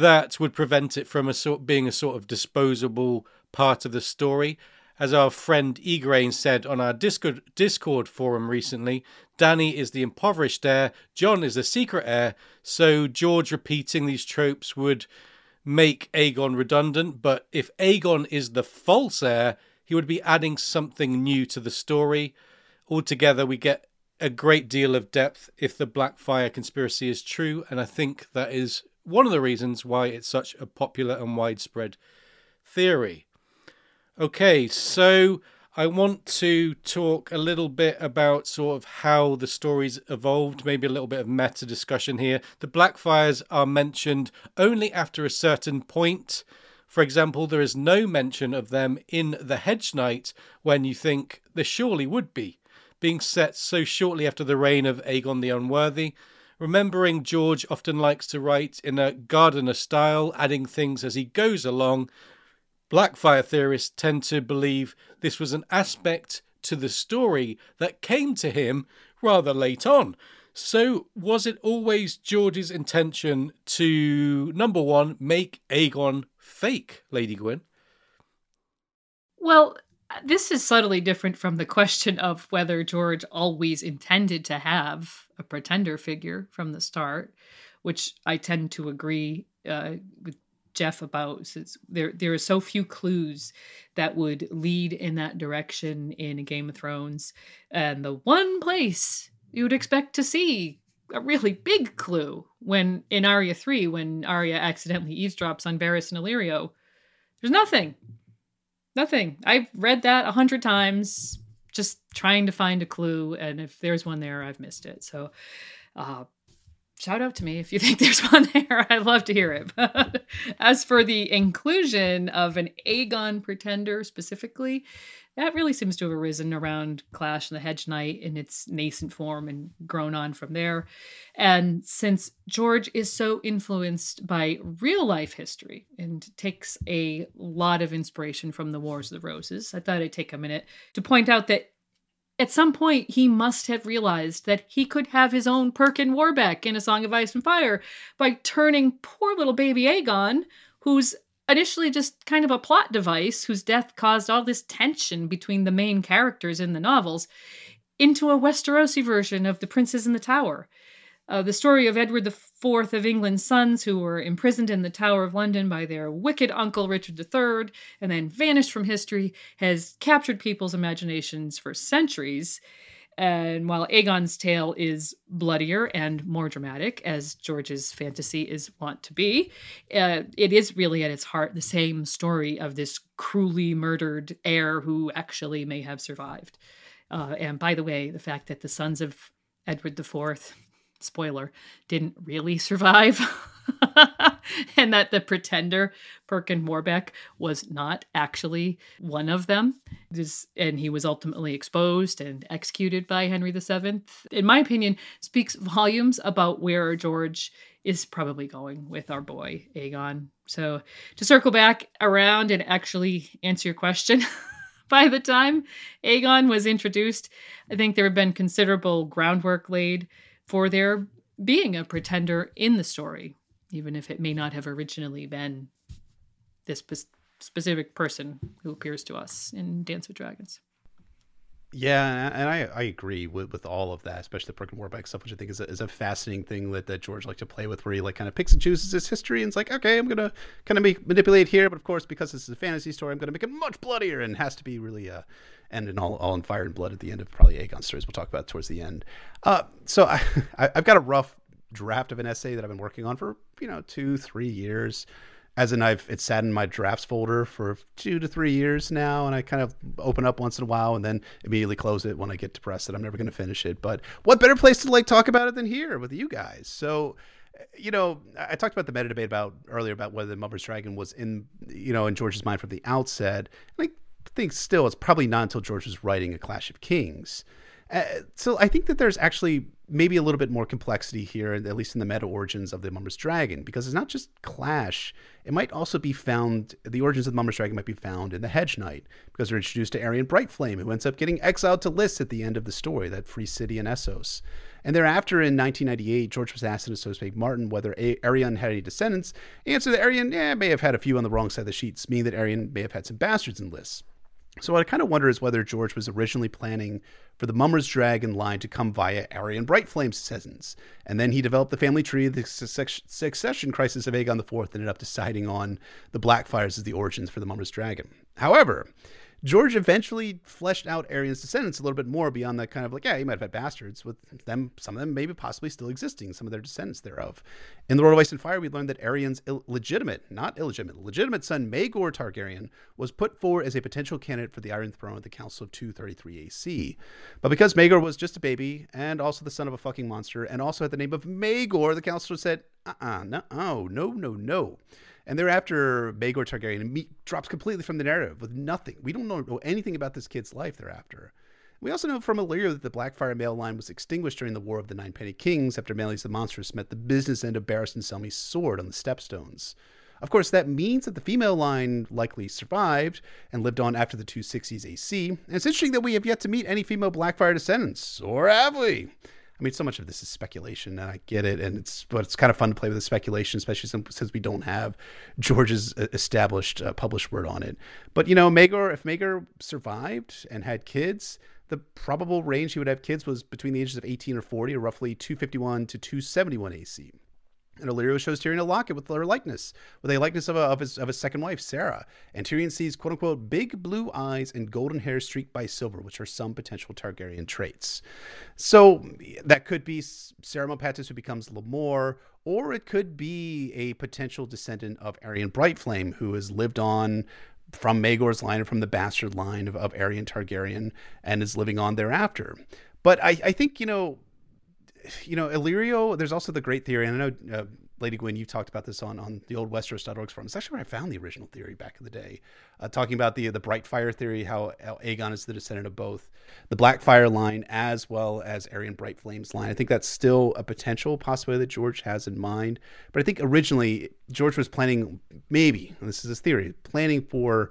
that would prevent it from a sort being a sort of disposable part of the story As our friend Egrain said on our Discord, Discord forum recently, Dany is the impoverished heir, Jon is the secret heir, so George repeating these tropes would make Aegon redundant, but if Aegon is the false heir, he would be adding something new to the story. Altogether, we get a great deal of depth if the Blackfyre conspiracy is true, and I think that is one of the reasons why it's such a popular and widespread theory. Okay, so I want to talk a little bit about sort of how the stories evolved, maybe a little bit of meta discussion here. The Blackfyres are mentioned only after a certain point. For example, there is no mention of them in The Hedge Knight when you think there surely would be, being set so shortly after the reign of Aegon the Unworthy. Remembering George often likes to write in a gardener style, adding things as he goes along, Blackfyre theorists tend to believe this was an aspect to the story that came to him rather late on. So, was it always George's intention to, number one, make Aegon fake, Lady Gwyn? Well, this is subtly different from the question of whether George always intended to have a pretender figure from the start, which I tend to agree uh, with Jeff about since there there are so few clues that would lead in that direction in Game of Thrones, and the one place you would expect to see a really big clue when in Arya three when Arya accidentally eavesdrops on Varys and Illyrio, there's nothing, nothing. I've read that a hundred times, just trying to find a clue, and if there's one there, I've missed it. So. Uh, shout out to me if you think there's one there. I'd love to hear it. But as for the inclusion of an Aegon pretender specifically, that really seems to have arisen around Clash and the Hedge Knight in its nascent form and grown on from there. And since George is so influenced by real life history and takes a lot of inspiration from the Wars of the Roses, I thought I'd take a minute to point out that at some point, he must have realized that he could have his own Perkin Warbeck in A Song of Ice and Fire by turning poor little baby Aegon, who's initially just kind of a plot device, whose death caused all this tension between the main characters in the novels, into a Westerosi version of The Princes in the Tower. Uh, the story of Edward IV of England's sons who were imprisoned in the Tower of London by their wicked uncle Richard III and then vanished from history has captured people's imaginations for centuries. And while Aegon's tale is bloodier and more dramatic, as George's fantasy is wont to be, uh, it is really at its heart the same story of this cruelly murdered heir who actually may have survived. Uh, and by the way, the fact that the sons of Edward IV spoiler, didn't really survive. and that the pretender, Perkin Warbeck, was not actually one of them. This, and he was ultimately exposed and executed by Henry VII. In my opinion, speaks volumes about where George is probably going with our boy Aegon. So to circle back around and actually answer your question. by the time Aegon was introduced, I think there had been considerable groundwork laid for there being a pretender in the story, even if it may not have originally been this spe- specific person who appears to us in Dance with Dragons. Yeah, and I, I agree with, with all of that, especially the Perkin Warbeck stuff, which I think is a, is a fascinating thing that, that George liked to play with, where he like kind of picks and chooses his history and it's like, okay, I'm gonna kind of manipulate here, but of course because this is a fantasy story, I'm gonna make it much bloodier and has to be really uh, end in all, all in fire and blood at the end of probably Aegon stories. We'll talk about towards the end. Uh, so I, I've got a rough draft of an essay that I've been working on for you know two three years. As in, I've it's sat in my drafts folder for two to three years now, and I kind of open up once in a while and then immediately close it when I get depressed that I'm never going to finish it. But what better place to like talk about it than here with you guys? So you know, I talked about the meta debate about earlier about whether the Mummer's Dragon was in, you know, in George's mind from the outset. And I think still it's probably not until George was writing A Clash of Kings. Uh, so I think that there's actually maybe a little bit more complexity here, at least in the meta origins of the Mummer's Dragon, because it's not just Clash. It might also be found, the origins of the Mummer's Dragon might be found in the Hedge Knight, because they're introduced to Aerion Brightflame, who ends up getting exiled to Lys at the end of the story, that free city in Essos. And thereafter, in 1998, George was asked in So Spake Martin whether Aerion had any descendants. The answer that Aerion eh, may have had a few on the wrong side of the sheets, meaning that Aerion may have had some bastards in Lys. So what I kind of wonder is whether George was originally planning for the Mummer's Dragon line to come via Aerion Brightflame's descendants, and then he developed the family tree. The succession crisis of Aegon IV and ended up deciding on the Blackfyres as the origins for the Mummer's Dragon. However, George eventually fleshed out Aerion's descendants a little bit more beyond that kind of like, yeah, he might have had bastards with them, some of them maybe possibly still existing, some of their descendants thereof. In The World of Ice and Fire, we learned that Aerion's Ill- legitimate, not illegitimate, legitimate son, Maegor Targaryen, was put forward as a potential candidate for the Iron Throne at the Council of 233 AC. But because Maegor was just a baby and also the son of a fucking monster and also had the name of Maegor, the council said, uh-uh, no, no, no, no. And they're thereafter, Maegor Targaryen drops completely from the narrative with nothing. We don't know anything about this kid's life thereafter. We also know from Illyrio that the Blackfyre male line was extinguished during the War of the Nine Penny Kings after Maelys the Monstrous met the business end of Barristan Selmy's sword on the Stepstones. Of course, that means that the female line likely survived and lived on after the 260s AC. And it's interesting that we have yet to meet any female Blackfyre descendants, or have we? I mean, so much of this is speculation, and I get it, and it's but it's kind of fun to play with the speculation, especially since, we don't have George's uh, established uh, published word on it. But you know, Maegor, if Maegor survived and had kids, the probable range he would have kids was between the ages of 18 or 40, or roughly 251 to 271 AC. And Illyrio shows Tyrion a locket with her likeness, with a likeness of, a, of, his, of his second wife, Serra. And Tyrion sees, quote unquote, big blue eyes and golden hair streaked by silver, which are some potential Targaryen traits. So that could be Serra Mopatis who becomes Lemore, or it could be a potential descendant of Aerion Brightflame who has lived on from Maegor's line and from the bastard line of, of Aerion Targaryen and is living on thereafter. But I, I think, you know, you know, Illyrio, there's also the great theory, and I know, uh, Lady Gwyn, you talked about this on, on the old Westeros.org forum. It's actually where I found the original theory back in the day, uh, talking about the the Bright Fire theory, how, how Aegon is the descendant of both the Blackfyre line as well as Aerion Bright Flames line. I think that's still a potential possibility that George has in mind. But I think originally George was planning, maybe, this is his theory, planning for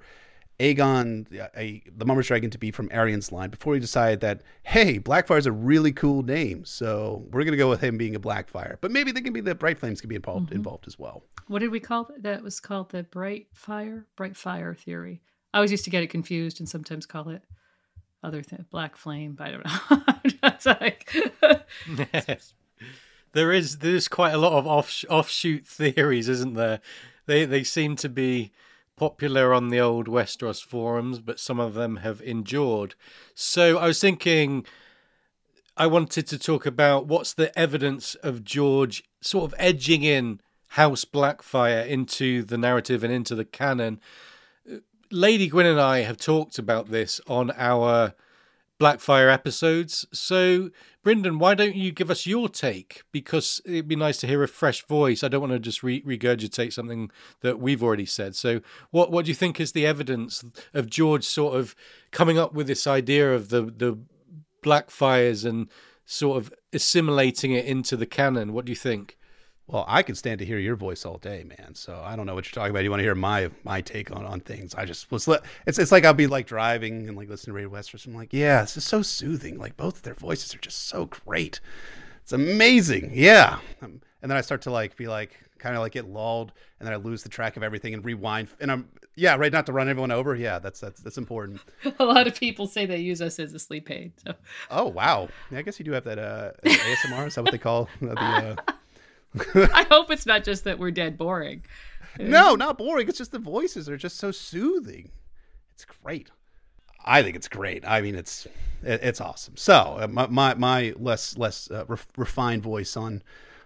Aegon, a, the Mummer's Dragon, to be from Aerion's line before he decided that, hey, Blackfyre is a really cool name. So we're going to go with him being a Blackfyre. But maybe they can be the Bright Flames can be involved, mm-hmm. involved as well. What did we call that? That was called the Bright Fire, Bright Fire theory. I always used to get it confused and sometimes call it other thing, Black Flame. But I don't know. it's like. there is there's quite a lot of off, offshoot theories, isn't there? They they seem to be popular on the old Westeros forums, but some of them have endured. So I was thinking I wanted to talk about what's the evidence of George sort of edging in House Blackfyre into the narrative and into the canon. Lady Gwyn and I have talked about this on our Blackfyre episodes. So, Brynden, why don't you give us your take? Because it'd be nice to hear a fresh voice. I don't want to just re- regurgitate something that we've already said. So, what what do you think is the evidence of George sort of coming up with this idea of the the Blackfyres and sort of assimilating it into the canon? What do you think? Well, I could stand to hear your voice all day, man. So I don't know what you're talking about. You want to hear my my take on, on things? I just was. It's it's like I'll be like driving and like listening to Radio Westeros. I'm like, yeah, this is so soothing. Like both their voices are just so great. It's amazing. Yeah. Um, and then I start to like be like kind of like get lulled, and then I lose the track of everything and rewind. And I'm yeah, right. Not to run everyone over. Yeah, that's that's that's important. a lot of people say they use us as a sleep aid. So. Oh wow. Yeah, I guess you do have that uh, ASMR. Is that what they call the? Uh, I hope it's not just that we're dead boring. No, not boring. It's just the voices are just so soothing. It's great. I think it's great. I mean, it's it's awesome. So uh, my, my, my less less uh, refined voice on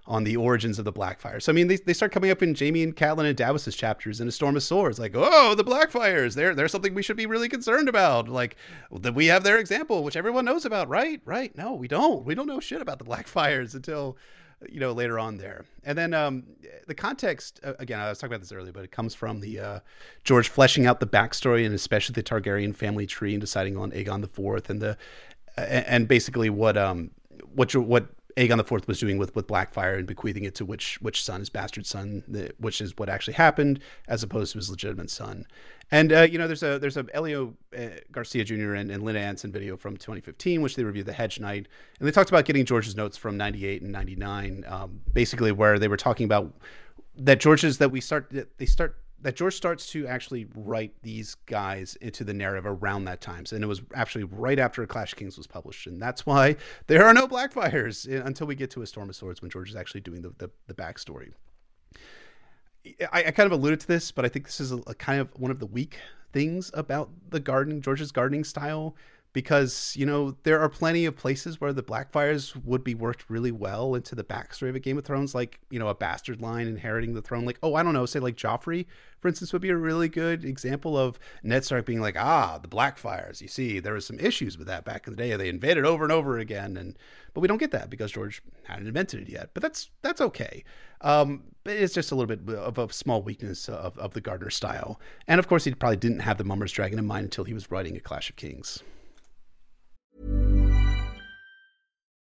on the origins of the Blackfyre. So I mean, they, they start coming up in Jaime and Catelyn and Davos's chapters in A Storm of Swords. Like, oh, the Blackfyres. They're they're something we should be really concerned about. Like, that we have their example, which everyone knows about, right? Right? No, we don't. We don't know shit about the Blackfyres until you know, later on there. And then um, the context, uh, again, I was talking about this earlier, but it comes from the uh, George fleshing out the backstory and especially the Targaryen family tree and deciding on Aegon the Fourth and the and basically what um what what Aegon the Fourth was doing with with Blackfyre and bequeathing it to which which son, his bastard son, the, which is what actually happened, as opposed to his legitimate son. And uh, you know, there's a there's a Elio uh, Garcia Jr. and, and Linda Antonsson video from 2015, which they reviewed the Hedge Knight, and they talked about getting George's notes from 98 and 99, um, basically where they were talking about that George's that we start they start that George starts to actually write these guys into the narrative around that time. So, and it was actually right after Clash Kings was published. And that's why there are no Blackfyres until we get to A Storm of Swords when George is actually doing the, the, the backstory. I, I, kind of alluded to this, but I think this is a, a kind of one of the weak things about the gardening, George's gardening style because you know there are plenty of places where the Blackfyres would be worked really well into the backstory of a Game of Thrones, like you know a bastard line inheriting the throne. Like oh, I don't know, say like Joffrey, for instance, would be a really good example of Ned Stark being like ah the Blackfyres. You see, there was some issues with that back in the day. They invaded over and over again, and but we don't get that because George hadn't invented it yet. But that's that's okay. Um, but it's just a little bit of a small weakness of, of the gardener style, and of course he probably didn't have the Mummer's Dragon in mind until he was writing A Clash of Kings.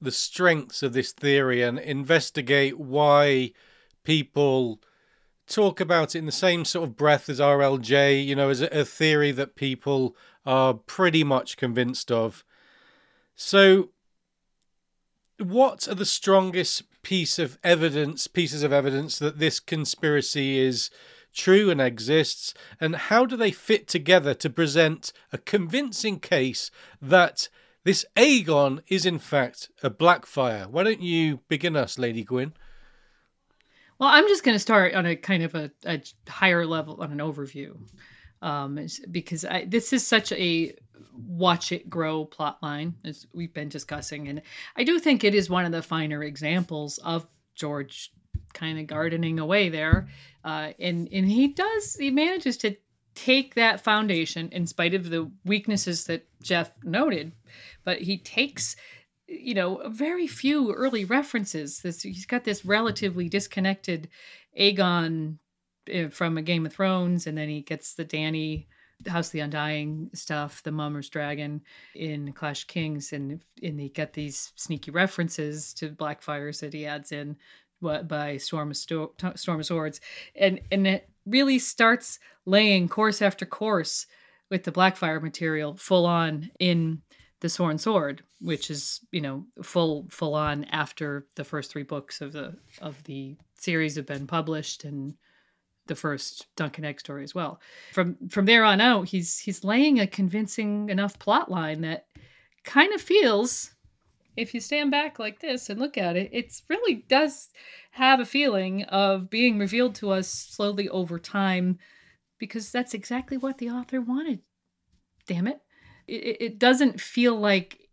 the strengths of this theory and investigate why people talk about it in the same sort of breath as RLJ, you know, as a, theory that people are pretty much convinced of. So, what are the strongest piece of evidence, pieces of evidence that this conspiracy is true and exists, and how do they fit together to present a convincing case that this Aegon is in fact a Blackfyre. Why don't you begin us, Lady Gwyn? Well, I'm just going to start on a kind of a, a higher level on an overview, um, because I, this is such a watch it grow plot line as we've been discussing, and I do think it is one of the finer examples of George kind of gardening away there, uh, and and he does he manages to take that foundation in spite of the weaknesses that Jeff noted, but he takes you know very few early references. This he's got this relatively disconnected Aegon eh, from a Game of Thrones, and then he gets the Dany House of the Undying stuff, the Mummer's Dragon in Clash Kings, and and he got these sneaky references to Blackfyres that he adds in by Storm of, Sto- Storm of Swords, and and it really starts laying course after course with the Blackfyre material full on in the Sworn Sword, which is you know full full on after the first three books of the of the series have been published and the first Dunk and Egg story as well. From from there on out, he's he's laying a convincing enough plot line that kind of feels if you stand back like this and look at it, it really does have a feeling of being revealed to us slowly over time because that's exactly what the author wanted. Damn it. It, it doesn't feel like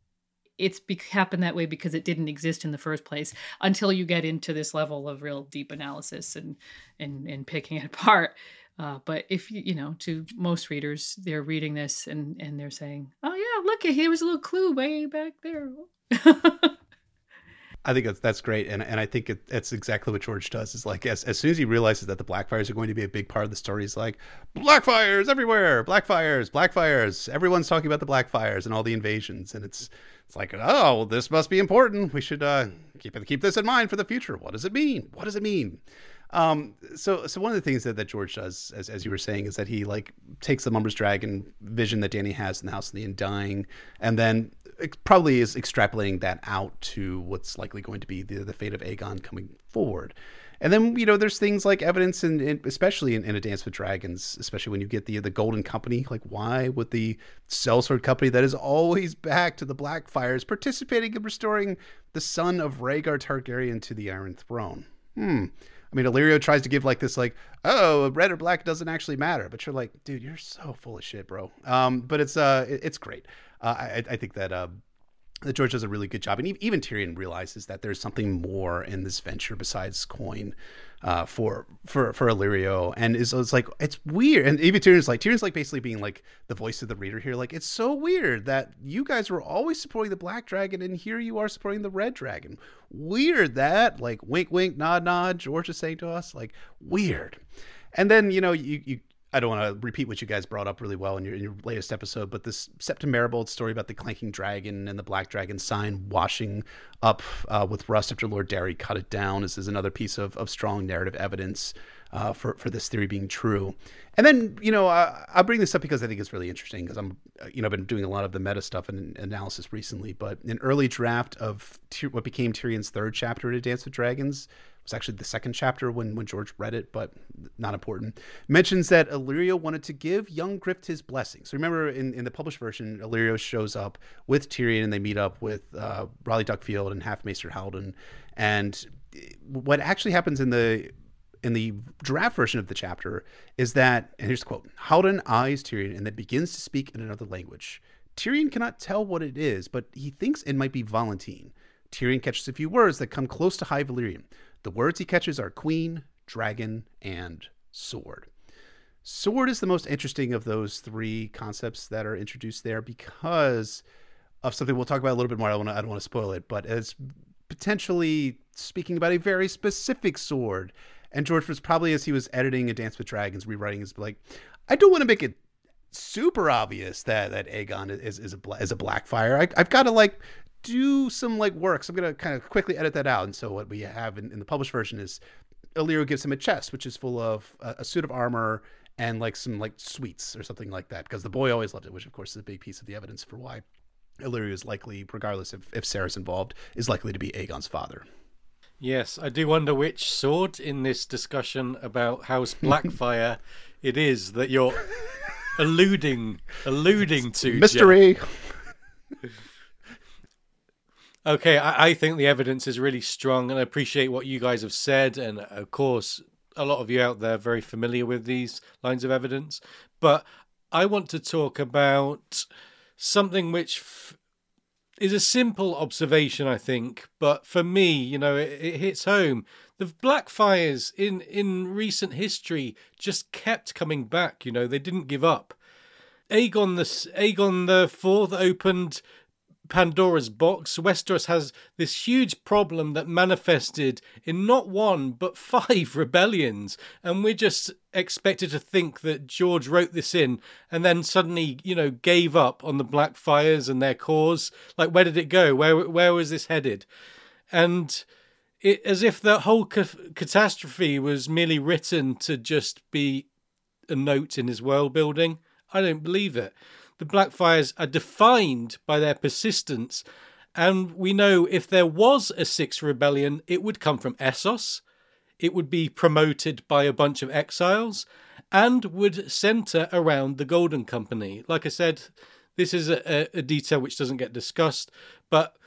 it's be- happened that way because it didn't exist in the first place until you get into this level of real deep analysis and and, and picking it apart. Uh, but if you, you know, to most readers, they're reading this and, and they're saying, oh, yeah, look, here was a little clue way back there. I think that's that's great, and and I think it, that's exactly what George does. Is like as as soon as he realizes that the Blackfyres are going to be a big part of the story, he's like, Blackfyres everywhere, Blackfyres, Blackfyres. Everyone's talking about the Blackfyres and all the invasions, and it's it's like, oh, well, this must be important. We should uh, keep keep this in mind for the future. What does it mean? What does it mean? Um, so, so one of the things that, that George does, as, as you were saying, is that he like takes the Mummer's Dragon vision that Dany has in the House of the Undying, and then probably is extrapolating that out to what's likely going to be the, the fate of Aegon coming forward. And then you know, there's things like evidence, in, in especially in, in, A Dance with Dragons, especially when you get the the Golden Company. Like, why would the sellsword company that is always back to the Blackfyres participating in restoring the son of Rhaegar Targaryen to the Iron Throne? Hmm. I mean, Illyrio tries to give like this, like, oh, red or black doesn't actually matter, but you're like, dude, you're so full of shit, bro. Um, but it's uh, it's great. Uh, I, I think that uh, that George does a really good job, and even Tyrion realizes that there's something more in this venture besides coin uh, for for for Illyrio, and is it's like it's weird. And even Tyrion's like Tyrion's like basically being like the voice of the reader here. Like it's so weird that you guys were always supporting the Black Dragon, and here you are supporting the Red Dragon. Weird that like wink wink nod nod. George is saying to us like weird. And then you know you you I don't want to repeat what you guys brought up really well in your, in your latest episode, but this Septon Meribald story about the clanking dragon and the black dragon sign washing up uh, with rust after Lord Darry cut it down is, is another piece of, of strong narrative evidence uh, for, for this theory being true. And then, you know, I, I bring this up because I think it's really interesting because I'm, you know, I've been doing a lot of the meta stuff and analysis recently, but an early draft of what became Tyrion's third chapter to Dance with Dragons was actually the second chapter when, when George read it, but not important. Mentions that Illyrio wanted to give young Griff his blessing. So remember in, in the published version, Illyrio shows up with Tyrion and they meet up with uh, Rolly Duckfield and Half Maester Haldon. And what actually happens in the in the draft version of the chapter is that, and here's the quote Haldon eyes Tyrion and then begins to speak in another language. Tyrion cannot tell what it is, but he thinks it might be Volantene. Tyrion catches a few words that come close to High Valyrian. The words he catches are queen, dragon, and sword. Sword is the most interesting of those three concepts that are introduced there because of something we'll talk about a little bit more. I don't want to, I don't want to spoil it, but it's potentially speaking about a very specific sword. And George was probably, as he was editing A Dance with Dragons, rewriting, is like, I don't want to make it super obvious that that Aegon is is a is a Blackfire. I, I've got to like do some like work. So I'm gonna kind of quickly edit that out. And so what we have in, in the published version is Illyrio gives him a chest, which is full of a, a suit of armor and like some like sweets or something like that. Because the boy always loved it, which of course is a big piece of the evidence for why Illyrio is likely, regardless if if Serra's involved, is likely to be Aegon's father. Yes, I do wonder which sword in this discussion about House Blackfyre it is that you're alluding alluding to. Mystery. Okay, I, I, think the evidence is really strong, and I appreciate what you guys have said. And of course, a lot of you out there are very familiar with these lines of evidence. But I want to talk about something which f- is a simple observation, I think. But for me, you know, it, it hits home. The Blackfyres in in recent history just kept coming back. You know, they didn't give up. Aegon the Aegon the Fourth opened Pandora's box, Westeros has this huge problem that manifested in not one but five rebellions, and we're just expected to think that George wrote this in and then suddenly, you know, gave up on the Black Blackfyres and their cause. Like, where did it go? Where where was this headed? And it, as if the whole ca- catastrophe was merely written to just be a note in his world building. I don't believe it. The Blackfyres are defined by their persistence, and we know if there was a Sixth Rebellion, it would come from Essos, it would be promoted by a bunch of exiles, and would centre around the Golden Company. Like I said, this is a, a detail which doesn't get discussed, but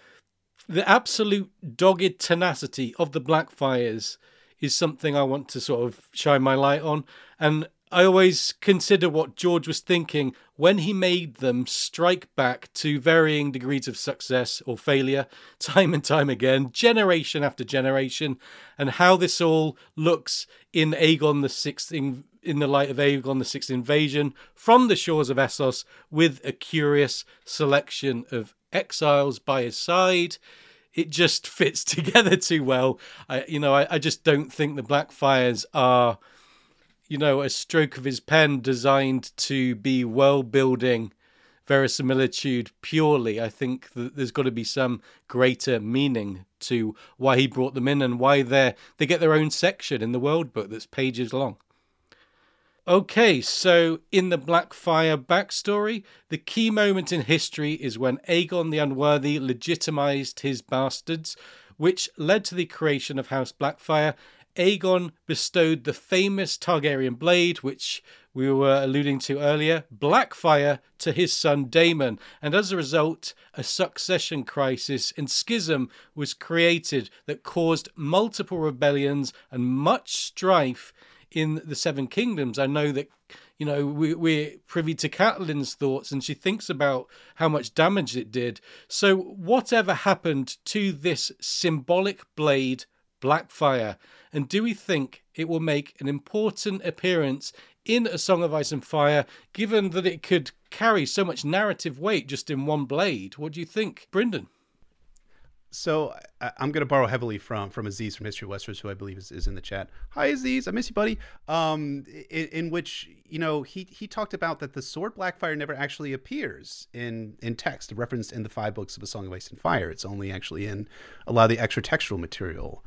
the absolute dogged tenacity of the Blackfyres is something I want to sort of shine my light on. And I always consider what George was thinking when he made them strike back to varying degrees of success or failure, time and time again, generation after generation, and how this all looks in Aegon the Sixth, in, in the light of Aegon the Sixth invasion from the shores of Essos, with a curious selection of exiles by his side. It just fits together too well. I, you know, I, I just don't think the Blackfyres are you know, a stroke of his pen designed to be world building verisimilitude purely. I think that there's got to be some greater meaning to why he brought them in and why they they get their own section in the world book that's pages long. Okay, so in the Blackfyre backstory, the key moment in history is when Aegon the Unworthy legitimized his bastards, which led to the creation of House Blackfyre Aegon bestowed the famous Targaryen blade, which we were alluding to earlier, Blackfyre, to his son Daemon. And as a result, a succession crisis and schism was created that caused multiple rebellions and much strife in the Seven Kingdoms. I know that you know, we, we're privy to Catelyn's thoughts and she thinks about how much damage it did. So, whatever happened to this symbolic blade, Blackfyre? And do we think it will make an important appearance in A Song of Ice and Fire, given that it could carry so much narrative weight just in one blade? What do you think, Brynden? So I, am going to borrow heavily from from Aziz from History of Westeros, who I believe is, is in the chat. Hi Aziz, I miss you, buddy. Um, in, in, which you know he he talked about that the sword Blackfyre never actually appears in in text, referenced in the five books of A Song of Ice and Fire. It's only actually in a lot of the extra textual material.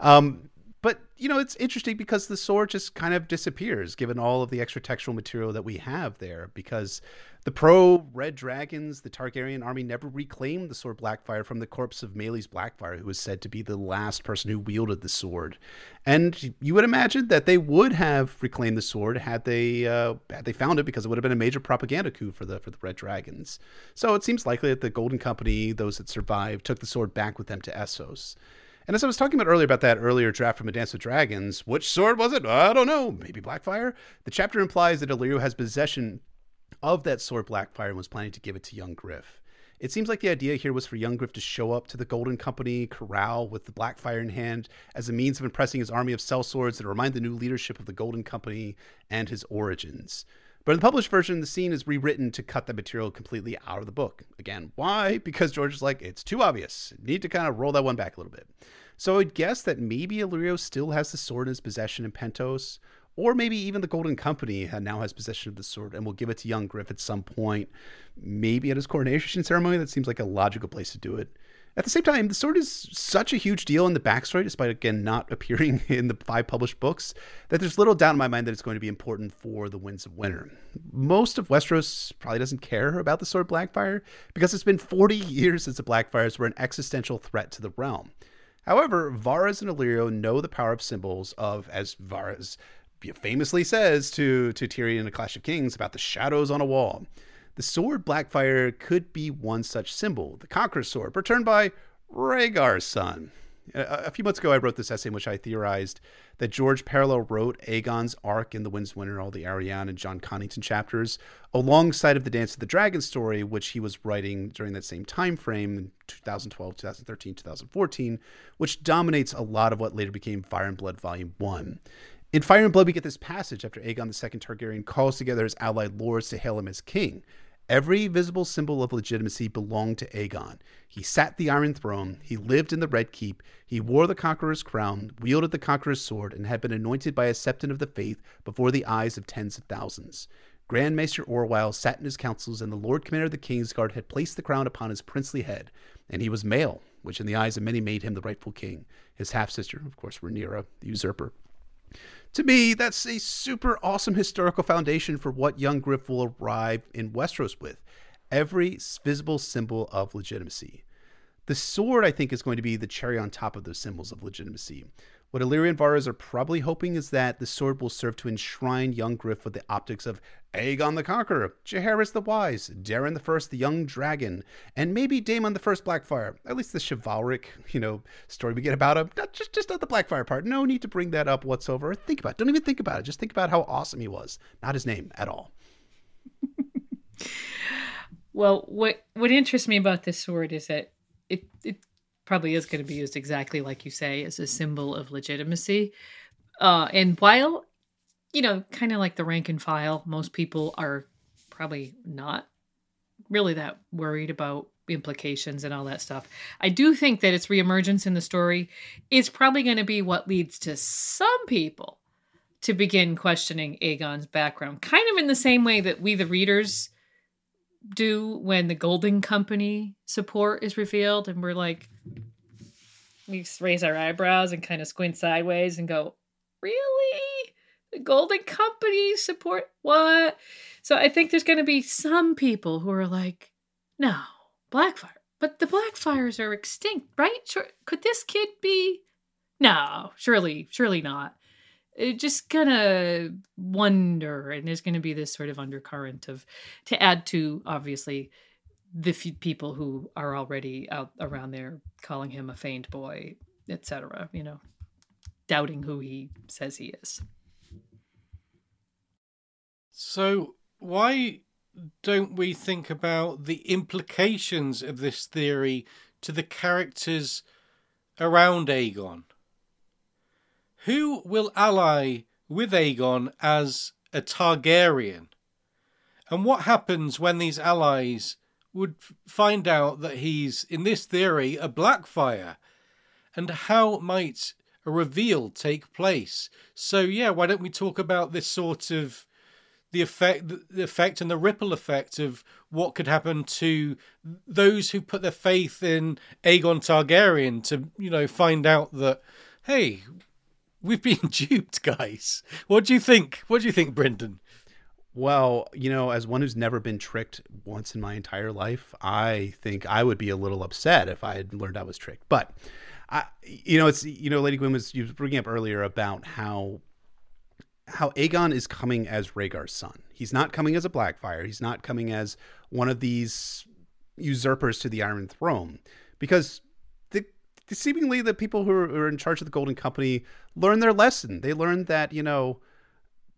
Um, but you know, it's interesting because the sword just kind of disappears given all of the extra textual material that we have there. Because the pro Red Dragons, the Targaryen army, never reclaimed the sword Blackfyre from the corpse of Maelys Blackfyre, who was said to be the last person who wielded the sword. And you would imagine that they would have reclaimed the sword had they uh, had they found it, because it would have been a major propaganda coup for the for the Red Dragons. So it seems likely that the Golden Company, those that survived, took the sword back with them to Essos. And as I was talking about earlier about that earlier draft from A Dance with Dragons, which sword was it? I don't know. Maybe Blackfyre? The chapter implies that Illyrio has possession of that sword Blackfyre and was planning to give it to young Griff. It seems like the idea here was for young Griff to show up to the Golden Company corral with the Blackfyre in hand as a means of impressing his army of sellswords that remind the new leadership of the Golden Company and his origins. But in the published version, the scene is rewritten to cut the material completely out of the book. Again, why? Because George is like, it's too obvious. Need to kind of roll that one back a little bit. So I'd guess that maybe Illyrio still has the sword in his possession in Pentos, or maybe even the Golden Company now has possession of the sword and will give it to young Griff at some point, maybe at his coronation ceremony. That seems like a logical place to do it. At the same time, the sword is such a huge deal in the backstory, despite again not appearing in the five published books, that there's little doubt in my mind that it's going to be important for the Winds of Winter. Most of Westeros probably doesn't care about the sword Blackfyre because it's been 40 years since the Blackfyres were an existential threat to the realm. However, Varys and Illyrio know the power of symbols of, as Varys famously says to, to Tyrion in A Clash of Kings about the shadows on a wall. The sword Blackfyre could be one such symbol, the Conqueror's Sword, returned by Rhaegar's son. A, few months ago, I wrote this essay in which I theorized that George parallel wrote Aegon's arc in The Winds Winter, all the Arianne and Jon Connington chapters, alongside of the Dance of the Dragon story, which he was writing during that same time frame, 2012, 2013, 2014, which dominates a lot of what later became Fire and Blood Volume 1. In Fire and Blood, we get this passage after Aegon II Targaryen calls together his allied lords to hail him as king. Every visible symbol of legitimacy belonged to Aegon. He sat the Iron Throne, he lived in the Red Keep, he wore the Conqueror's crown, wielded the Conqueror's sword, and had been anointed by a septon of the faith before the eyes of tens of thousands. Grand Maester Orwyle sat in his councils, and the Lord Commander of the Kingsguard had placed the crown upon his princely head, and he was male, which in the eyes of many made him the rightful king. His half sister, of course, Rhaenyra, the usurper. To me, that's a super awesome historical foundation for what young Griff will arrive in Westeros with. Every visible symbol of legitimacy. The sword, I think, is going to be the cherry on top of those symbols of legitimacy. What Illyrio and Varys are probably hoping is that the sword will serve to enshrine young Griff with the optics of Aegon the Conqueror, Jaehaerys the Wise, Daeron the First, the Young Dragon, and maybe Daemon the First Blackfyre. At least the chivalric, you know, story we get about him. Not just just not the Blackfyre part. No need to bring that up whatsoever. Think about it. Don't even think about it. Just think about how awesome he was. Not his name at all. well, what what interests me about this sword is that it it probably is going to be used exactly like you say as a symbol of legitimacy. Uh, and while, you know, kind of like the rank and file, most people are probably not really that worried about implications and all that stuff. I do think that its reemergence in the story is probably going to be what leads to some people to begin questioning Aegon's background, kind of in the same way that we, the readers, do when the Golden Company support is revealed, and we're like, we raise our eyebrows and kind of squint sideways and go, "Really? Golden Company support what?" So I think there's going to be some people who are like, "No, Blackfyre. but the Blackfyres are extinct, right? Sure, could this kid be No, surely, surely not. Just gonna wonder, and there's gonna be this sort of undercurrent of to add to obviously the few people who are already out around there calling him a feigned boy, etc. You know, doubting who he says he is. So why don't we think about the implications of this theory to the characters around Aegon? Who will ally with Aegon as a Targaryen? And what happens when these allies would find out that he's, in this theory, a Blackfyre? And how might a reveal take place? So, yeah, why don't we talk about this sort of the effect the effect and the ripple effect of what could happen to those who put their faith in Aegon Targaryen to you know find out that hey we've been duped guys. What do you think? What do you think Brynden? Well, you know, as one who's never been tricked once in my entire life, I think I would be a little upset if I had learned I was tricked. But, I, you know, it's you know, Lady Gwyn was you was bringing up earlier about how how Aegon is coming as Rhaegar's son. He's not coming as a Blackfyre. He's not coming as one of these usurpers to the Iron Throne, because the, seemingly the people who are, who are in charge of the Golden Company learned their lesson. They learned that you know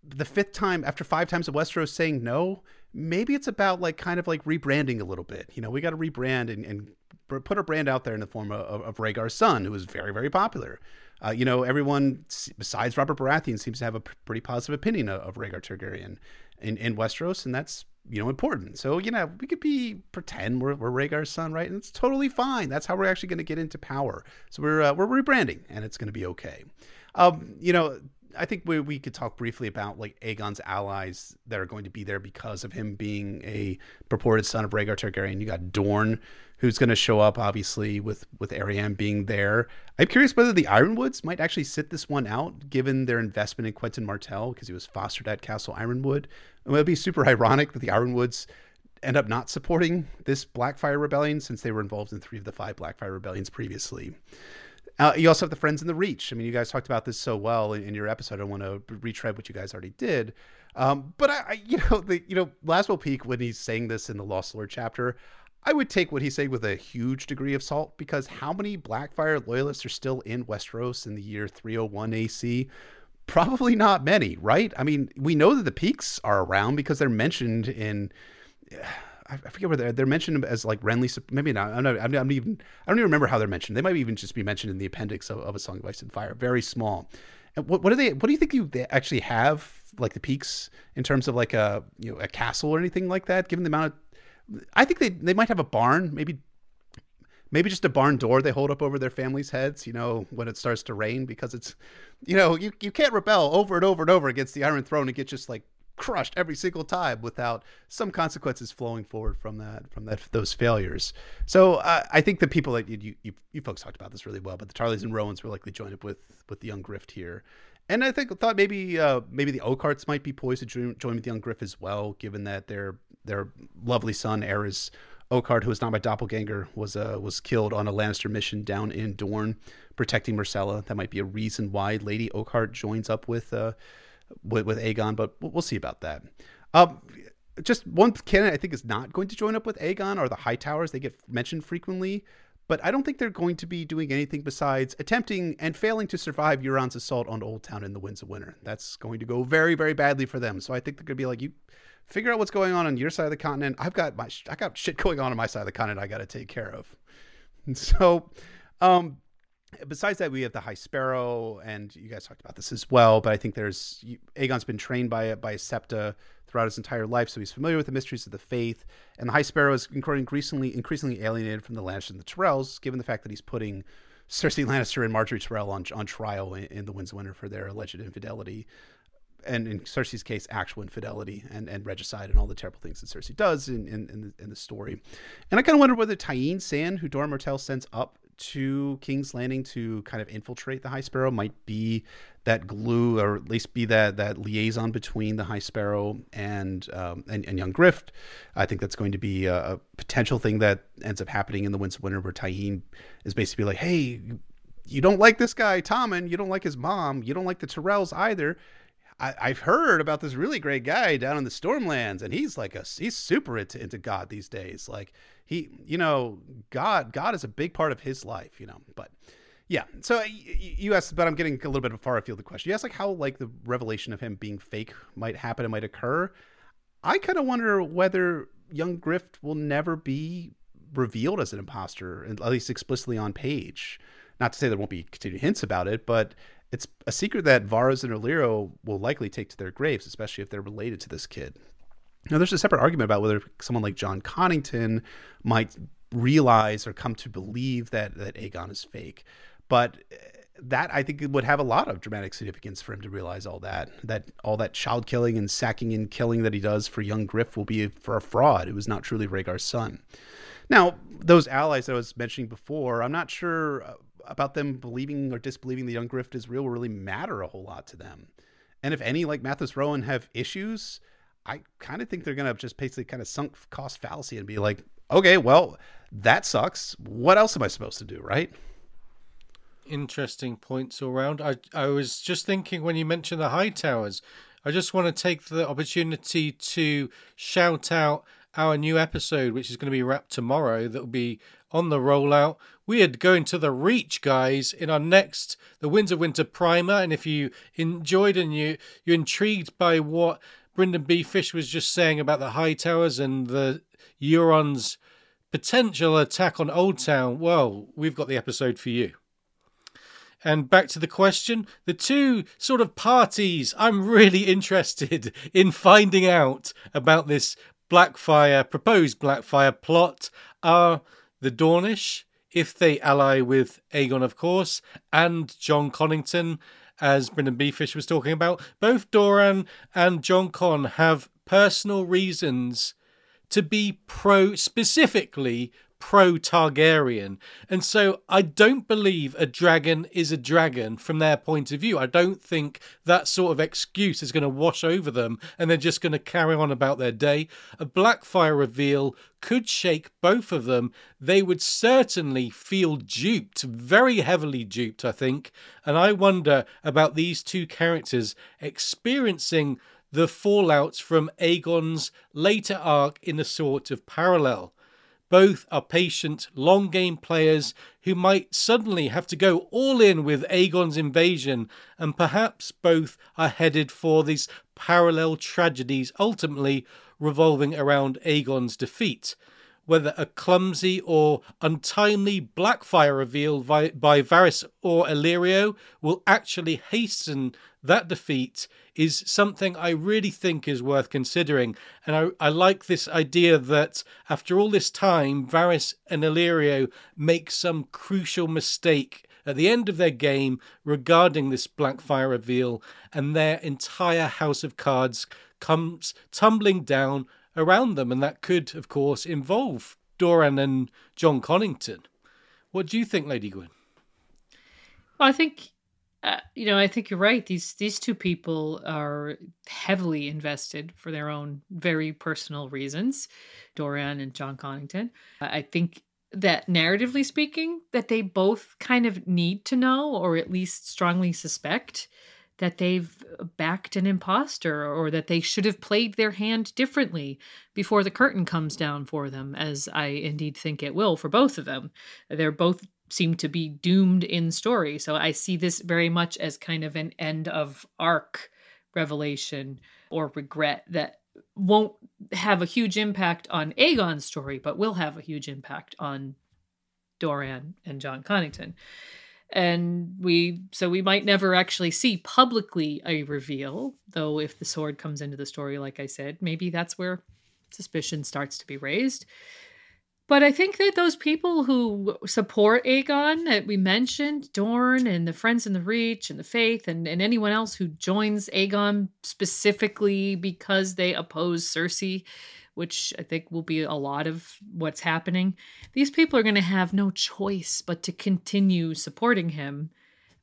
the fifth time after five times of Westeros saying no, maybe it's about like kind of like rebranding a little bit. You know, we got to rebrand and, and put our brand out there in the form of, of Rhaegar's son, who is very, very popular. Uh, you know, everyone besides Robert Baratheon seems to have a pretty positive opinion of, of Rhaegar Targaryen in, in Westeros, and that's you know important. So you know, we could be pretend we're, we're Rhaegar's son, right? And it's totally fine. That's how we're actually going to get into power. So we're uh, we're rebranding, and it's going to be okay. Um, you know, I think we, we could talk briefly about like Aegon's allies that are going to be there because of him being a purported son of Rhaegar Targaryen. You got Dorne, who's going to show up, obviously, with with Arianne being there. I'm curious whether the Ironwoods might actually sit this one out, given their investment in Quentyn Martell, because he was fostered at Castle Ironwood. It would be super ironic that the Ironwoods end up not supporting this Blackfyre rebellion since they were involved in three of the five Blackfyre rebellions previously. Uh, you also have the Friends in the Reach. I mean, you guys talked about this so well in, in your episode. I want to retread what you guys already did. Um, but I, I, you know, the you know, Laswell Peake when he's saying this in the Lost Lord chapter, I would take what he's saying with a huge degree of salt because how many Blackfyre loyalists are still in Westeros in the year 301 AC? Probably not many, right? I mean, we know that the Peakes are around because they're mentioned in I forget where they're, they're mentioned as like Renly. Maybe not. I'm not. I'm, I'm even. I don't even remember how they're mentioned. They might even just be mentioned in the appendix of, of a Song of Ice and Fire. Very small. And what, what do they? What do you think you actually have like the Peakes in terms of like a you know a castle or anything like that? Given the amount of, I think they they might have a barn. Maybe maybe just a barn door they hold up over their families' heads, you know, when it starts to rain, because it's, you know, you, you can't rebel over and over and over against the Iron Throne and get just like crushed every single time without some consequences flowing forward from that from that those failures. So uh, I think the people that you, you you folks talked about this really well, but the Tarlys and Rowans will likely join up with with the young Griff here. And I think thought maybe uh, maybe the Oakhearts might be poised to join, join with the young Griff as well, given that their their lovely son Aerys Oakheart, who is not my doppelganger, was uh, was killed on a Lannister mission down in Dorne, protecting Myrcella. That might be a reason why Lady Oakheart joins up with uh, with, with Aegon, but we'll see about that. Um, just one candidate I think is not going to join up with Aegon are the Hightowers. They get mentioned frequently, but I don't think they're going to be doing anything besides attempting and failing to survive Euron's assault on Oldtown in the Winds of Winter. That's going to go very, very badly for them. So I think they're going to be like, you figure out what's going on on your side of the continent. I've got my, I got shit going on on my side of the continent. I got to take care of. And so, um, besides that, we have the High Sparrow, and you guys talked about this as well. But I think there's Aegon's been trained by by septa throughout his entire life, so he's familiar with the mysteries of the faith. And the High Sparrow is increasingly increasingly alienated from the Lannisters and the Tyrells, given the fact that he's putting Cersei Lannister and Margaery Tyrell on on trial in, in the Winds of Winter for their alleged infidelity. And in Cersei's case, actual infidelity and, and regicide and all the terrible things that Cersei does in, in, in, the, in the story. And I kind of wonder whether Tyene Sand, who Doran Martell sends up to King's Landing to kind of infiltrate the High Sparrow might be that glue, or at least be that that liaison between the High Sparrow and um, and, and, Young Griff. I think that's going to be a, a, potential thing that ends up happening in the Winds of Winter, where Tyene is basically like, "Hey, you don't like this guy, Tommen. You don't like his mom. You don't like the Tyrells either. I, have heard about this really great guy down in the Stormlands, and he's like a he's super into, into God these days. Like he, you know, God God is a big part of his life, you know. But yeah, so you asked, but I'm getting a little bit far afield the question. You asked like how like the revelation of him being fake might happen and might occur. I kind of wonder whether young Griff will never be revealed as an imposter, at least explicitly on page. Not to say there won't be continued hints about it, but it's a secret that Varys and Illyrio will likely take to their graves, especially if they're related to this kid. Now, there's a separate argument about whether someone like Jon Connington might realize or come to believe that that Aegon is fake, but eh, that I think would have a lot of dramatic significance for him to realize all that that all that child killing and sacking and killing that he does for young Griff will be for a fraud. It was not truly Rhaegar's son. Now, those allies that I was mentioning before, I'm not sure uh, about them believing or disbelieving the young Griff is real will really matter a whole lot to them. And if any, like Mathis Rowan, have issues, I kind of think they're going to just basically kind of sunk cost fallacy and be like, okay, well, that sucks. What else am I supposed to do, right? Interesting points all round. I, I was just thinking when you mentioned the Hightowers, I just want to take the opportunity to shout out our new episode, which is going to be wrapped tomorrow, that will be on the rollout. We are going to the Reach, guys, in our next The Winds of Winter primer. And if you enjoyed and you, you're intrigued by what Brynden B. Fish was just saying about the Hightowers and the Euron's potential attack on Oldtown, well, we've got the episode for you. And back to the question the two sort of parties I'm really interested in finding out about this Blackfyre, proposed Blackfyre plot are the Dornish, if they ally with Aegon, of course, and Jon Connington, as Brynden B. Fish was talking about. Both Doran and Jon Con have personal reasons to be pro, specifically pro Targaryen. And so I don't believe a dragon is a dragon from their point of view. I don't think that sort of excuse is going to wash over them and they're just going to carry on about their day. A Blackfyre reveal could shake both of them. They would certainly feel duped, very heavily duped, I think. And I wonder about these two characters experiencing the fallouts from Aegon's later arc in a sort of parallel. Both are patient, long game players who might suddenly have to go all in with Aegon's invasion, and perhaps both are headed for these parallel tragedies ultimately revolving around Aegon's defeat. Whether a clumsy or untimely Blackfyre reveal by, by Varys or Illyrio will actually hasten that defeat is something I really think is worth considering. And I, I like this idea that after all this time, Varys and Illyrio make some crucial mistake at the end of their game regarding this Blackfyre reveal, and their entire house of cards comes tumbling down around them. And that could, of course, involve Doran and Jon Connington. What do you think, Lady Gwyn? I think uh, you know, I think you're right. These these two people are heavily invested for their own very personal reasons, Doran and Jon Connington. I think that narratively speaking, that they both kind of need to know, or at least strongly suspect, that they've backed an imposter or that they should have played their hand differently before the curtain comes down for them, as I indeed think it will for both of them. They're both seem to be doomed in story. So I see this very much as kind of an end of arc revelation or regret that won't have a huge impact on Aegon's story, but will have a huge impact on Doran and Jon Connington. And we, so we might never actually see publicly a reveal, though if the sword comes into the story, like I said, maybe that's where suspicion starts to be raised. But I think that those people who support Aegon that we mentioned, Dorne and the Friends in the Reach and the Faith, and, and anyone else who joins Aegon specifically because they oppose Cersei, which I think will be a lot of what's happening, these people are going to have no choice but to continue supporting him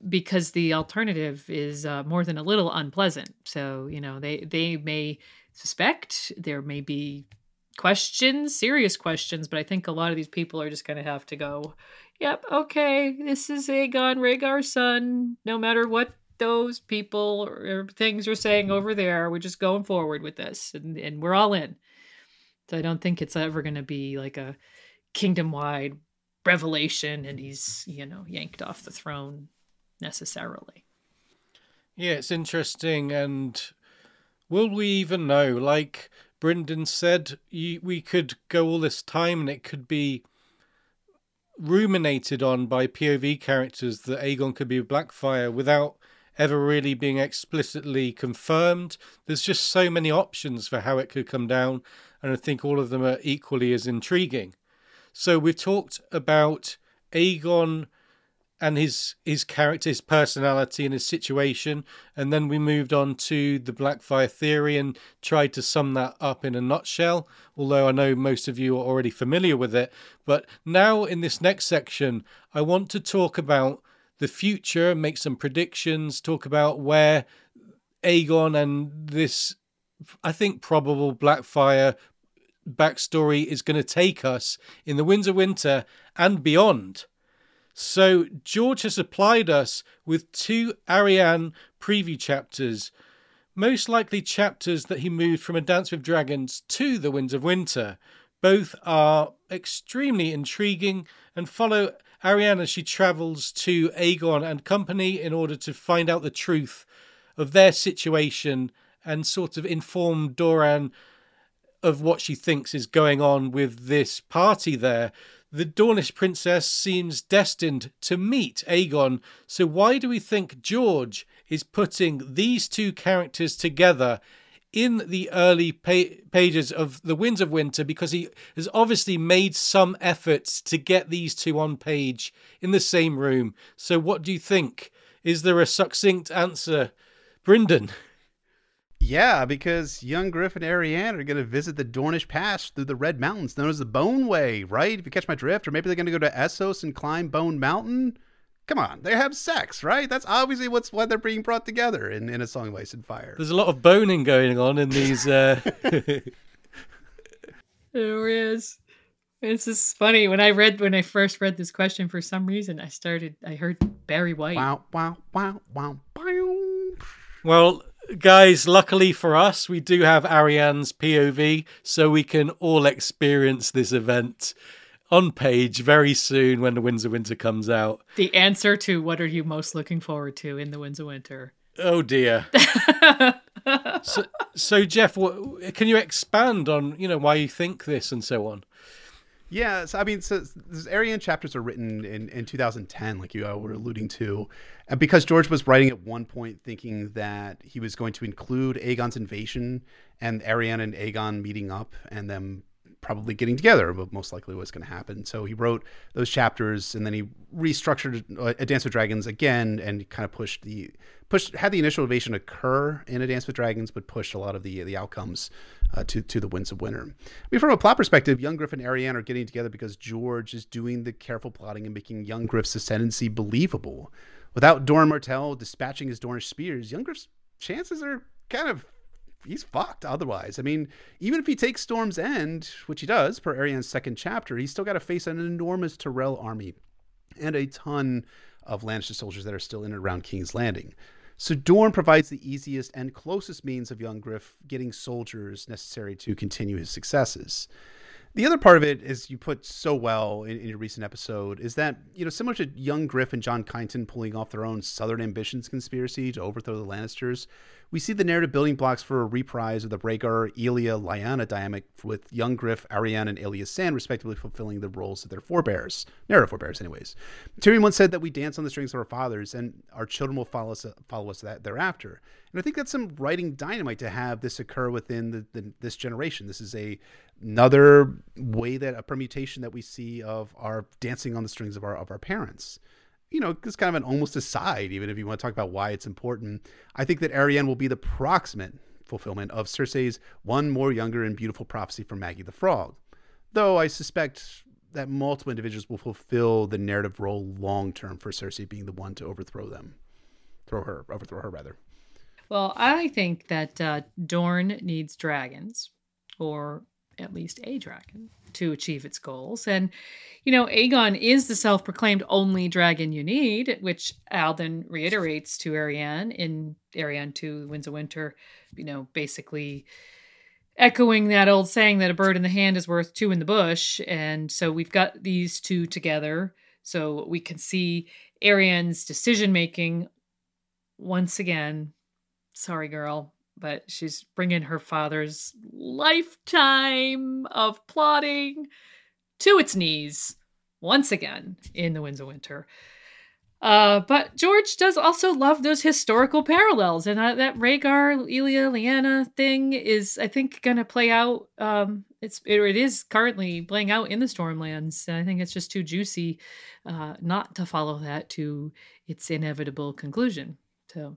because the alternative is uh, more than a little unpleasant. So, you know, they, they may suspect, there may be questions, serious questions, but I think a lot of these people are just going to have to go, yep, okay, this is Aegon Rhaegar's son. No matter what those people or things are saying over there, we're just going forward with this and, and we're all in. So I don't think it's ever going to be like a kingdom wide revelation and he's, you know, yanked off the throne necessarily. Yeah, it's interesting. And will we even know? Like Brynden said, we could go all this time and it could be ruminated on by POV characters that Aegon could be Blackfyre without ever really being explicitly confirmed. There's just so many options for how it could come down, and I think all of them are equally as intriguing. So we've talked about Aegon and his his character, his personality, and his situation, and then we moved on to the Blackfyre theory and tried to sum that up in a nutshell. Although I know most of you are already familiar with it, but now in this next section, I want to talk about the future, make some predictions, talk about where Aegon and this, I think, probable Blackfyre backstory is going to take us in the Winds of Winter and beyond. So George has supplied us with two Arianne preview chapters, most likely chapters that he moved from A Dance with Dragons to The Winds of Winter. Both are extremely intriguing and follow Arianne as she travels to Aegon and company in order to find out the truth of their situation and sort of inform Doran of what she thinks is going on with this party there the Dornish princess seems destined to meet Aegon. So, why do we think George is putting these two characters together in the early pa- pages of The Winds of Winter? Because he has obviously made some efforts to get these two on page in the same room. So, what do you think? Is there a succinct answer, Brynden? Yeah, because young Griff and Arianne are going to visit the Dornish Pass through the Red Mountains, known as the Bone Way, right? If you catch my drift, or maybe they're going to go to Essos and climb Bone Mountain. Come on, they have sex, right? That's obviously what's why they're being brought together in, in a song of Ice and Fire. There's a lot of boning going on in these. Uh... there is. This is funny. When I read when I first read this question, for some reason I started. I heard Barry White. Wow! Wow! Wow! Wow! wow. Well, guys, luckily for us, we do have Arianne's POV, so we can all experience this event on page very soon when the Winds of Winter comes out. The answer to what are you most looking forward to in the Winds of Winter? Oh dear. so, so Jeff, what, can you expand on you know why you think this and so on? Yeah, so I mean, so these Arianne chapters are written in, in 2010, like you uh, were alluding to, and because George was writing at one point thinking that he was going to include Aegon's invasion and Arianne and Aegon meeting up and them probably getting together, but most likely what's going to happen. So he wrote those chapters, and then he restructured uh, A Dance with Dragons again, and kind of pushed the pushed had the initial invasion occur in A Dance with Dragons, but pushed a lot of the the outcomes uh, to to the Winds of Winter. I mean, from a plot perspective, young Griff and Arianne are getting together because George is doing the careful plotting and making young Griff's ascendancy believable. Without Doran Martell dispatching his Dornish spears, young Griff's chances are kind of he's fucked otherwise. I mean, even if he takes Storm's End, which he does per Arianne's second chapter, he's still got to face an enormous Tyrell army and a ton of Lannister soldiers that are still in and around King's Landing. So Dorne provides the easiest and closest means of young Griff getting soldiers necessary to continue his successes. The other part of it, as you put so well in, in, your recent episode, is that, you know, similar to young Griff and Jon Connington pulling off their own Southern Ambitions conspiracy to overthrow the Lannisters, we see the narrative building blocks for a reprise of the Rhaegar, Elia, Lyanna dynamic with young Griff, Arianne, and Elia Sand respectively fulfilling the roles of their forebears, narrative forebears, anyways. Tyrion once said that we dance on the strings of our fathers, and our children will follow us, follow us that thereafter. And I think that's some writing dynamite to have this occur within the, the, this generation. This is a another way that a permutation that we see of our dancing on the strings of our of our parents you know, it's kind of an almost aside, even if you want to talk about why it's important. I think that Arianne will be the proximate fulfillment of Cersei's one more younger and beautiful prophecy from Maggie the Frog. Though I suspect that multiple individuals will fulfill the narrative role long term for Cersei being the one to overthrow them. Throw her, overthrow her rather. Well, I think that uh, Dorne needs dragons, or at least a dragon to achieve its goals. And, you know, Aegon is the self proclaimed only dragon you need, which Haldon reiterates to Arianne in Arianne 2 Winds of Winter, you know, basically echoing that old saying that a bird in the hand is worth two in the bush. And so we've got these two together. So we can see Arianne's decision making once again. Sorry, girl, but she's bringing her father's lifetime of plotting to its knees once again in the winds of winter uh, but George does also love those historical parallels, and uh, that Rhaegar, Elia, Lyanna thing is, I think, going to play out. Um, it's it, it is currently playing out in the Stormlands. And I think it's just too juicy uh, not to follow that to its inevitable conclusion. So,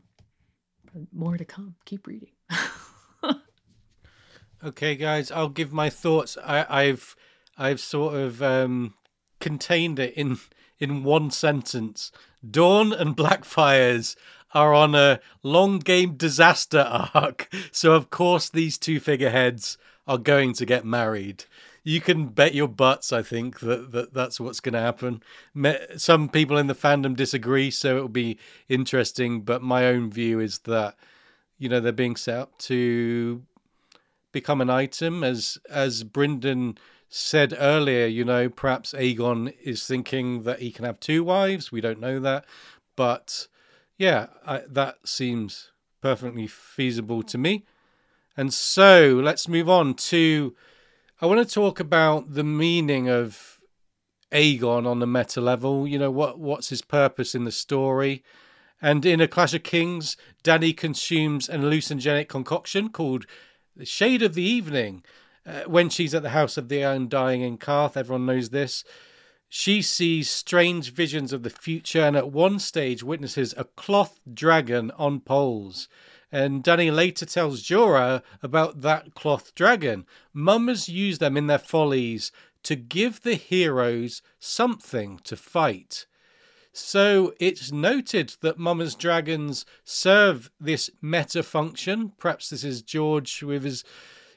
more to come. Keep reading. okay, guys, I'll give my thoughts. I, I've I've sort of um, contained it in in one sentence. Dorne and Blackfyres are on a long game disaster arc. So, of course, these two figureheads are going to get married. You can bet your butts, I think, that, that that's what's going to happen. Some people in the fandom disagree, so it'll be interesting. But my own view is that, you know, they're being set up to become an item. As as Brynden said earlier, you know, perhaps Aegon is thinking that he can have two wives. We don't know that. But yeah, I, that seems perfectly feasible to me. And so let's move on to. I want to talk about the meaning of Aegon on the meta level. You know, what what's his purpose in the story? And in A Clash of Kings, Dany consumes an hallucinogenic concoction called the Shade of the Evening, uh, when she's at the house of the undying in Qarth, everyone knows this. She sees strange visions of the future and at one stage witnesses a cloth dragon on poles. And Dany later tells Jorah about that cloth dragon. Mummers use them in their follies to give the heroes something to fight. So it's noted that Mummer's dragons serve this meta function. Perhaps this is George with his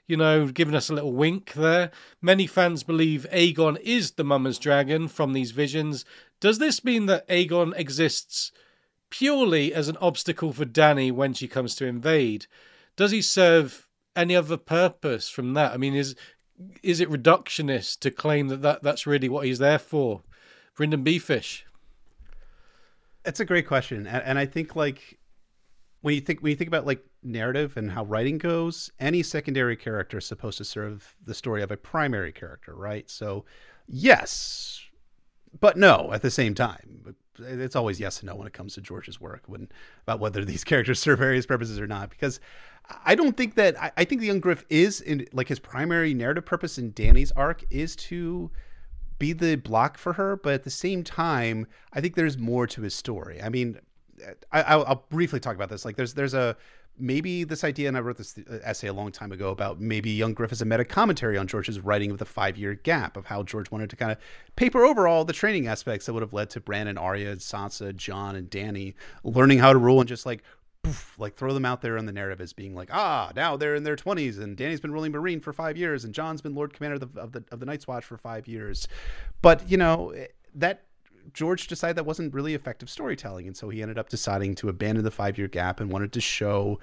you know, giving us a little wink there. Many fans believe Aegon is the Mummer's Dragon from these visions. Does this mean that Aegon exists purely as an obstacle for Dany when she comes to invade? Does he serve any other purpose from that? I mean, is is it reductionist to claim that, that that's really what he's there for? Brynden B. Fish. It's a great question, and, and I think like when you think when you think about like narrative and how writing goes, any secondary character is supposed to serve the story of a primary character, right? So, yes, but no at the same time. It's always yes and no when it comes to George's work when about whether these characters serve various purposes or not. Because I don't think that I, I think the young Griff is in like his primary narrative purpose in Dany's arc is to be the block for her, but at the same time, I think there's more to his story. I mean, I, will briefly talk about this. Like, there's there's a maybe this idea, and I wrote this uh, essay a long time ago about maybe Young Griff as a meta commentary on George's writing of the five year gap of how George wanted to kind of paper over all the training aspects that would have led to Bran and Arya, Sansa, Jon, and Dany learning how to rule and just like poof, like throw them out there in the narrative as being like, ah, now they're in their twenties, and Dany's been ruling Meereen for five years, and Jon's been Lord Commander of the of the, of the Night's Watch for five years. But you know that George decided that wasn't really effective storytelling. And so he ended up deciding to abandon the five year gap and wanted to show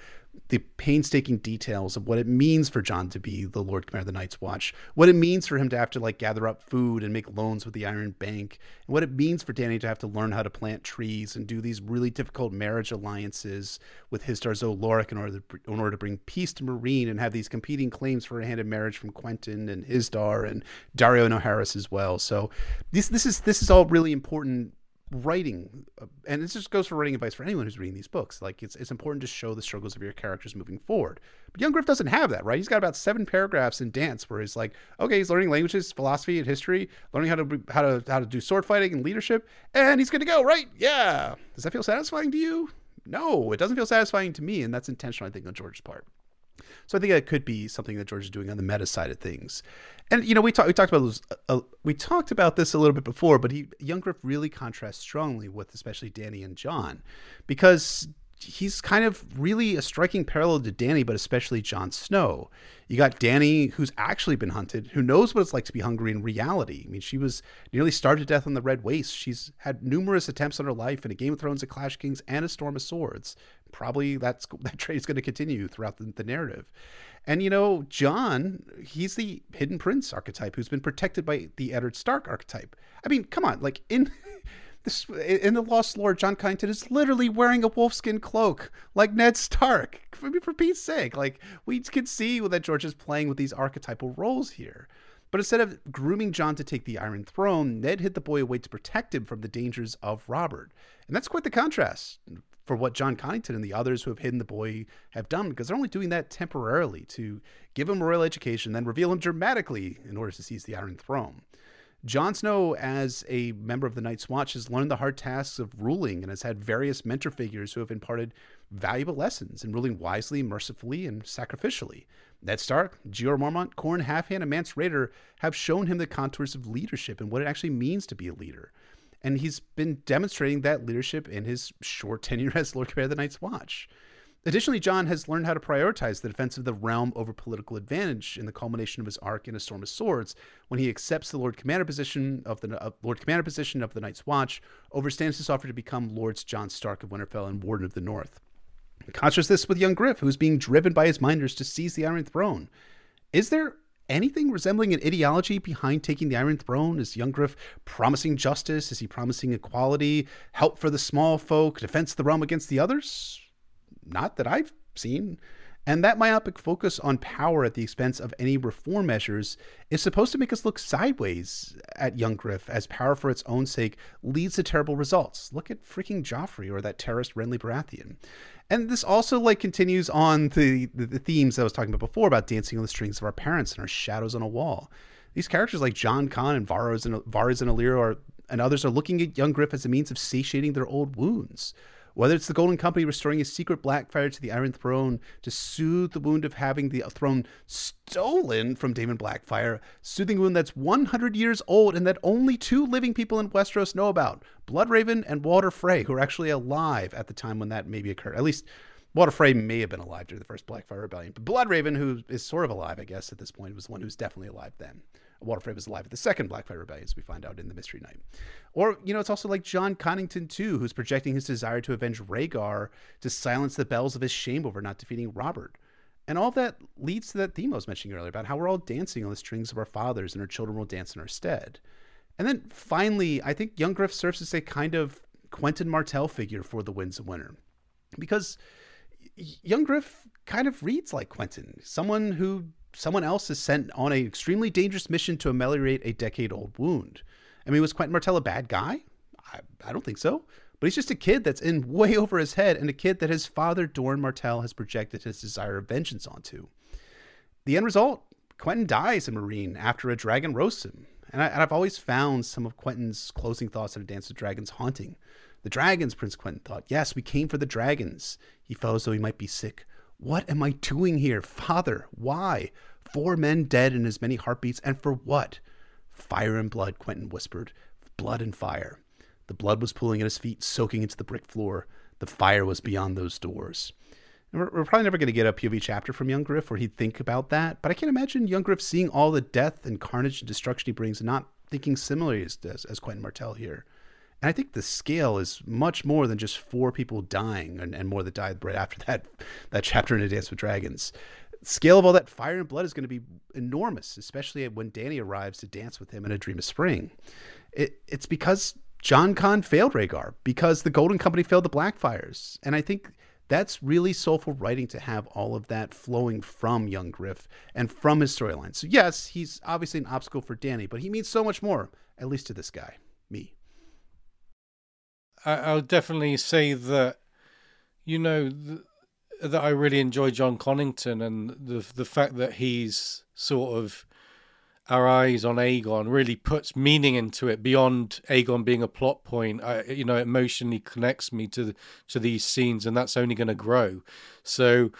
the painstaking details of what it means for Jon to be the Lord Commander of the Night's Watch, what it means for him to have to like gather up food and make loans with the Iron Bank, and what it means for Dany to have to learn how to plant trees and do these really difficult marriage alliances with Hizdahr zo Loraq in order to, in order to bring peace to Meereen and have these competing claims for a hand in marriage from Quentyn and Hizdahr and Daario Naharis as well. So this this is this is all really important writing uh, and this just goes for writing advice for anyone who's reading these books. Like it's, it's important to show the struggles of your characters moving forward. But young griff doesn't have that right? He's got about seven paragraphs in dance where he's like okay he's learning languages philosophy and history learning how to how to how to do sword fighting and leadership and he's good to go right? Yeah. Does that feel satisfying to you? No it doesn't feel satisfying to me and that's intentional i think on george's part so I think that could be something that George is doing on the meta side of things. And you know, we talked we talked about this, uh, we talked about this a little bit before, but he Young Griff really contrasts strongly with especially Dany and Jon because he's kind of really a striking parallel to Dany, but especially Jon Snow. You got Dany, who's actually been hunted, who knows what it's like to be hungry in reality. I mean, she was nearly starved to death on the Red Waste. She's had numerous attempts on her life in a Game of Thrones, a Clash Kings, and a Storm of Swords. Probably that's that trait is going to continue throughout the, the narrative. And you know, Jon, he's the hidden prince archetype who's been protected by the Eddard Stark archetype. I mean, come on, like in this in the Lost Lord, Jon Connington is literally wearing a wolfskin cloak like Ned Stark. For, for Pete's sake, like we can see that George is playing with these archetypal roles here. But instead of grooming Jon to take the Iron Throne, Ned hid the boy away to protect him from the dangers of Robert. And that's quite the contrast for what Jon Connington and the others who have hidden the boy have done, because they're only doing that temporarily to give him a royal education, then reveal him dramatically in order to seize the Iron Throne. Jon Snow, as a member of the Night's Watch, has learned the hard tasks of ruling and has had various mentor figures who have imparted valuable lessons in ruling wisely, mercifully, and sacrificially. Ned Stark, Jeor Mormont, Qhorin Halfhand, and Mance Rayder have shown him the contours of leadership and what it actually means to be a leader. And he's been demonstrating that leadership in his short tenure as Lord Commander of the Night's Watch. Additionally, Jon has learned how to prioritize the defense of the realm over political advantage in the culmination of his arc in A Storm of Swords, when he accepts the Lord Commander position of the uh, Lord Commander position of the Night's Watch over Stannis' offer to become Lords Jon Stark of Winterfell and Warden of the North. Contrast this with young Griff, who is being driven by his minders to seize the Iron Throne. Is there anything resembling an ideology behind taking the Iron Throne? Is young Griff promising justice? Is he promising equality, help for the small folk, defense of the realm against the others? Not that I've seen. And that myopic focus on power at the expense of any reform measures is supposed to make us look sideways at young Griff as power for its own sake leads to terrible results. Look at freaking Joffrey or that terrorist Renly Baratheon. And this also like continues on the, the, the themes I was talking about before about dancing on the strings of our parents and our shadows on a wall. These characters like Jon Con and Varys and Varys and are, and others are looking at young Griff as a means of satiating their old wounds. Whether it's the Golden Company restoring his secret Blackfyre to the Iron Throne to soothe the wound of having the throne stolen from Daemon Blackfyre, soothing wound that's 100 years old and that only two living people in Westeros know about Bloodraven and Walder Frey, who are actually alive at the time when that maybe occurred. At least Walder Frey may have been alive during the first Blackfyre Rebellion, but Bloodraven, who is sort of alive, I guess, at this point, was the one who's definitely alive then. Walder Frey was alive at the second Blackfyre Rebellion, as we find out in the Mystery Knight. Or, you know, it's also like Jon Connington, too, who's projecting his desire to avenge Rhaegar to silence the bells of his shame over not defeating Robert. And all that leads to that theme I was mentioning earlier about how we're all dancing on the strings of our fathers and our children will dance in our stead. And then finally, I think Young Griff serves as a kind of Quentyn Martell figure for the Winds of Winter. Because Young Griff kind of reads like Quentyn, someone who someone else is sent on an extremely dangerous mission to ameliorate a decade old wound. I mean, was Quentyn Martell a bad guy? I, I don't think so. But he's just a kid that's in way over his head and a kid that his father, Doran Martell, has projected his desire of vengeance onto. The end result Quentyn dies in Meereen after a dragon roasts him. And, I, have always found some of Quentyn's closing thoughts on A Dance with Dragons haunting. The dragons, Prince Quentyn thought. Yes, we came for the dragons. He felt as though he might be sick. What am I doing here? Father, why? Four men dead in as many heartbeats, and for what? Fire and blood, Quentyn whispered. Blood and fire. The blood was pooling at his feet, soaking into the brick floor. The fire was beyond those doors. We're, we're, probably never going to get a POV chapter from Young Griff where he'd think about that, but I can't imagine Young Griff seeing all the death and carnage and destruction he brings and not thinking similarly as, as, as Quentyn Martell here. And I think the scale is much more than just four people dying and, and more that died right after that that chapter in A Dance with Dragons. Scale of all that fire and blood is going to be enormous, especially when Dany arrives to dance with him in A Dream of Spring. It, it's because Jon Con failed Rhaegar, because the Golden Company failed the Blackfyres. And I think that's really soulful writing to have all of that flowing from young Griff and from his storyline. So, yes, he's obviously an obstacle for Dany, but he means so much more, at least to this guy, me. I, will definitely say that you know th- that I really enjoy Jon Connington and the the fact that he's sort of our eyes on Aegon really puts meaning into it beyond Aegon being a plot point. I, you know, emotionally connects me to to these scenes, and that's only going to grow. So,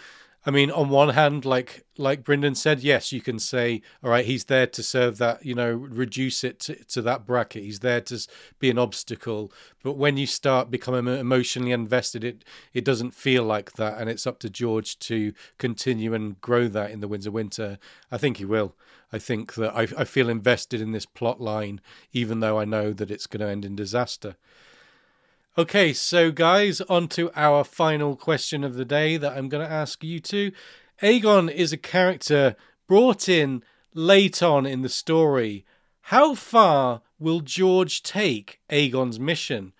I mean, on one hand, like like Brynden said, yes, you can say, all right, he's there to serve that, you know, reduce it to, to that bracket. He's there to be an obstacle. But when you start becoming emotionally invested, it it doesn't feel like that, and it's up to George to continue and grow that in the Winds of Winter. I think he will. I think that I, I feel invested in this plot line, even though I know that it's going to end in disaster. Okay, so guys, on to our final question of the day that I'm going to ask you two. Aegon is a character brought in late on in the story. How far will George take Aegon's mission?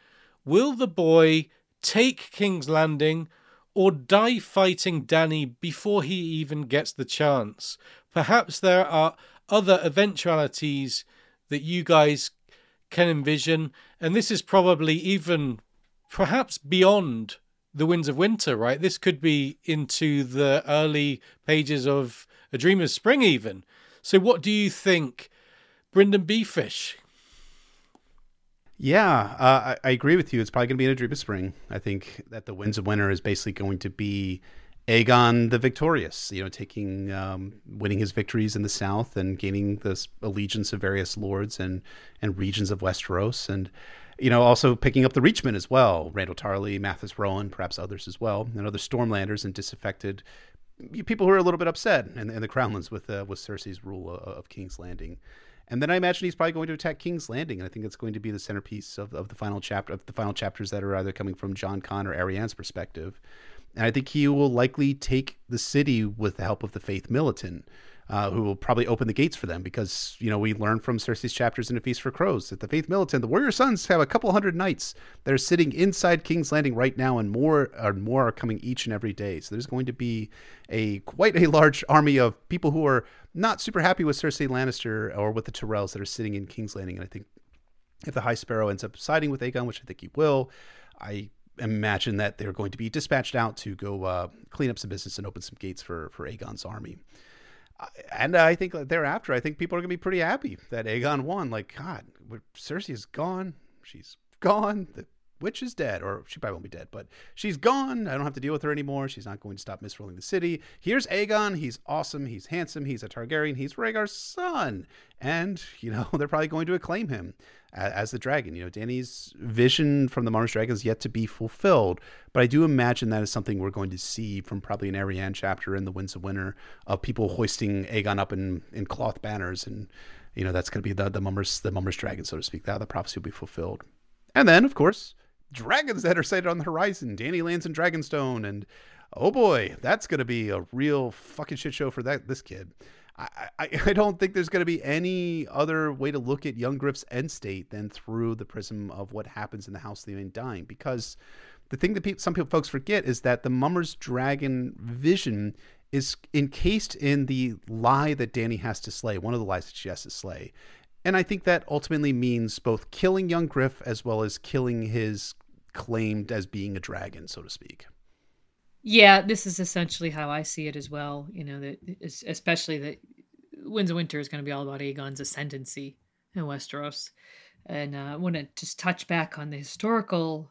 Will the boy take King's Landing or die fighting Danny before he even gets the chance? Perhaps there are other eventualities that you guys can envision, and this is probably even perhaps beyond the winds of winter, right? This could be into the early pages of A Dream of Spring, even. So, what do you think, Brynden B. Fish? Yeah, uh, I, I, agree with you. It's probably going to be in A Dream of Spring. I think that the winds of winter is basically going to be Aegon the victorious, you know, taking, um, winning his victories in the south and gaining this allegiance of various lords and and regions of Westeros, and you know, also picking up the Reachmen as well, Randall Tarly, Mathis Rowan, perhaps others as well, and other Stormlanders and disaffected people who are a little bit upset in, in the Crownlands with uh, with Cersei's rule of, of King's Landing. And then I imagine he's probably going to attack King's Landing, and I think it's going to be the centerpiece of, of the final chapter of the final chapters that are either coming from Jon Con or Arianne's perspective. And I think he will likely take the city with the help of the Faith Militant uh, who will probably open the gates for them because you know we learned from Cersei's chapters in A Feast for Crows that the Faith Militant, the Warrior Sons, have a couple hundred knights that are sitting inside King's Landing right now, and more and more are coming each and every day. So there's going to be a quite a large army of people who are not super happy with Cersei Lannister or with the Tyrells that are sitting in King's Landing. And I think if the High Sparrow ends up siding with Aegon, which I think he will, I imagine that they're going to be dispatched out to go uh, clean up some business and open some gates for for Aegon's army and I think thereafter, I think people are going to be pretty happy that Aegon won. Like, God, Cersei is gone. She's gone. The witch is dead, or she probably won't be dead, but she's gone. I don't have to deal with her anymore. She's not going to stop misruling the city. Here's Aegon. He's awesome. He's handsome. He's a Targaryen. He's Rhaegar's son. And, you know, they're probably going to acclaim him as the dragon. You know, Dany's vision from the Mummer's Dragon is yet to be fulfilled, but I do imagine that is something we're going to see from probably an Arianne chapter in the Winds of Winter of people hoisting Aegon up in, in cloth banners, and you know that's going to be the the Mummers the Mummers Dragon, so to speak. That the prophecy will be fulfilled, and then of course dragons that are sighted on the horizon. Danny lands in Dragonstone, and oh boy, that's going to be a real fucking shit show for that this kid. I, I, don't think there's going to be any other way to look at young Griff's end state than through the prism of what happens in the House of the Undying. Because the thing that some people folks forget is that the Mummer's Dragon vision is encased in the lie that Dany has to slay, one of the lies that she has to slay. And I think that ultimately means both killing young Griff as well as killing his claimed as being a dragon, so to speak. Yeah, this is essentially how I see it as well. You know, that especially that Winds of Winter is going to be all about Aegon's ascendancy in Westeros. And uh, I want to just touch back on the historical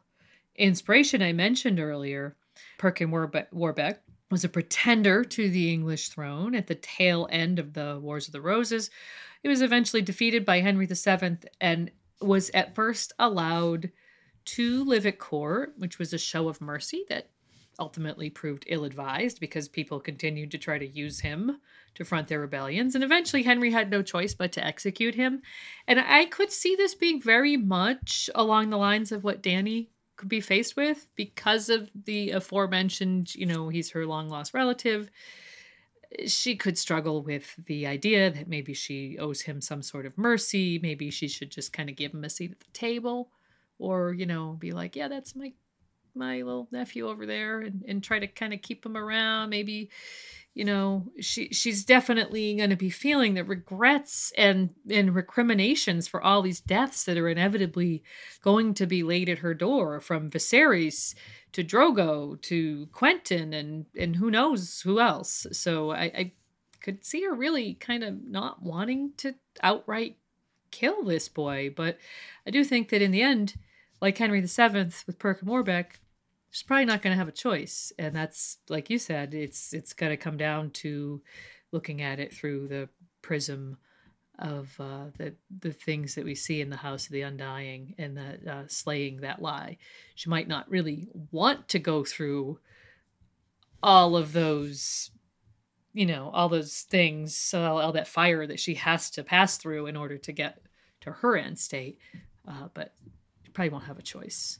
inspiration I mentioned earlier. Perkin Warbeck, Warbeck was a pretender to the English throne at the tail end of the Wars of the Roses. He was eventually defeated by Henry VII and was at first allowed to live at court, which was a show of mercy that ultimately proved ill advised because people continued to try to use him to front their rebellions. And eventually, Henry had no choice but to execute him. And I could see this being very much along the lines of what Dany could be faced with because of the aforementioned, you know, he's her long lost relative. She could struggle with the idea that maybe she owes him some sort of mercy. Maybe she should just kind of give him a seat at the table or, you know, be like, yeah, that's my my little nephew over there and, and try to kind of keep him around. Maybe you know she she's definitely going to be feeling the regrets and and recriminations for all these deaths that are inevitably going to be laid at her door from Viserys to Drogo to Quentyn and and who knows who else. So I, I could see her really kind of not wanting to outright kill this boy but I do think that in the end like Henry VII with Perkin Warbeck she's probably not going to have a choice and that's like you said it's it's going to come down to looking at it through the prism of uh, the the things that we see in the house of the undying and the uh, slaying that lie. She might not really want to go through all of those you know all those things all, all that fire that she has to pass through in order to get to her end state uh, but probably won't have a choice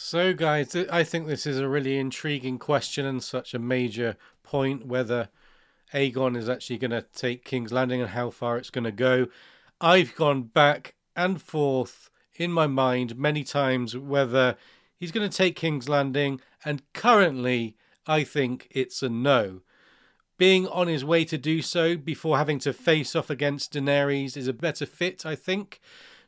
So, guys, I think this is a really intriguing question and such a major point whether Aegon is actually going to take King's Landing and how far it's going to go. I've gone back and forth in my mind many times whether he's going to take King's Landing, and currently I think it's a no. Being on his way to do so before having to face off against Daenerys is a better fit, I think.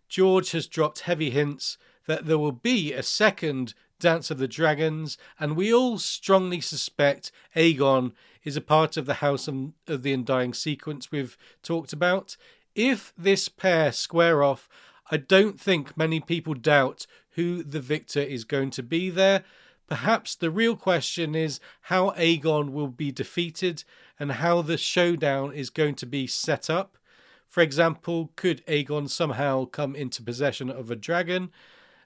George has dropped heavy hints that there will be a second Dance of the Dragons, and we all strongly suspect Aegon is a part of the House of the Undying sequence we've talked about. If this pair square off, I don't think many people doubt who the victor is going to be there. Perhaps the real question is how Aegon will be defeated and how the showdown is going to be set up. For example, could Aegon somehow come into possession of a dragon?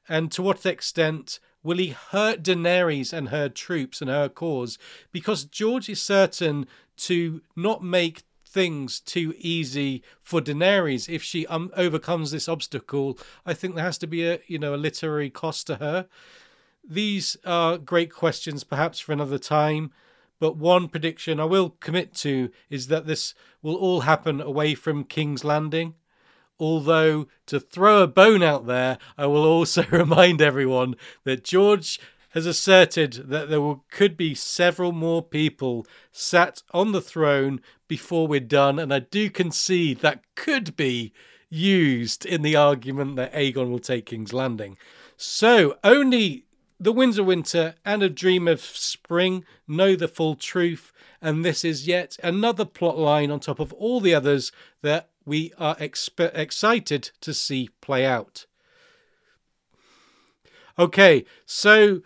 And to what extent will he hurt Daenerys and her troops and her cause? Because George is certain to not make things too easy for Daenerys if she um, overcomes this obstacle. I think there has to be a you know a literary cost to her. These are great questions, perhaps for another time. But one prediction I will commit to is that this will all happen away from King's Landing. Although, to throw a bone out there, I will also remind everyone that George has asserted that there will, could be several more people sat on the throne before we're done, and I do concede that could be used in the argument that Aegon will take King's Landing. So, only the Winds of Winter and A Dream of Spring know the full truth, and this is yet another plot line on top of all the others that we are excited to see play out. Okay, so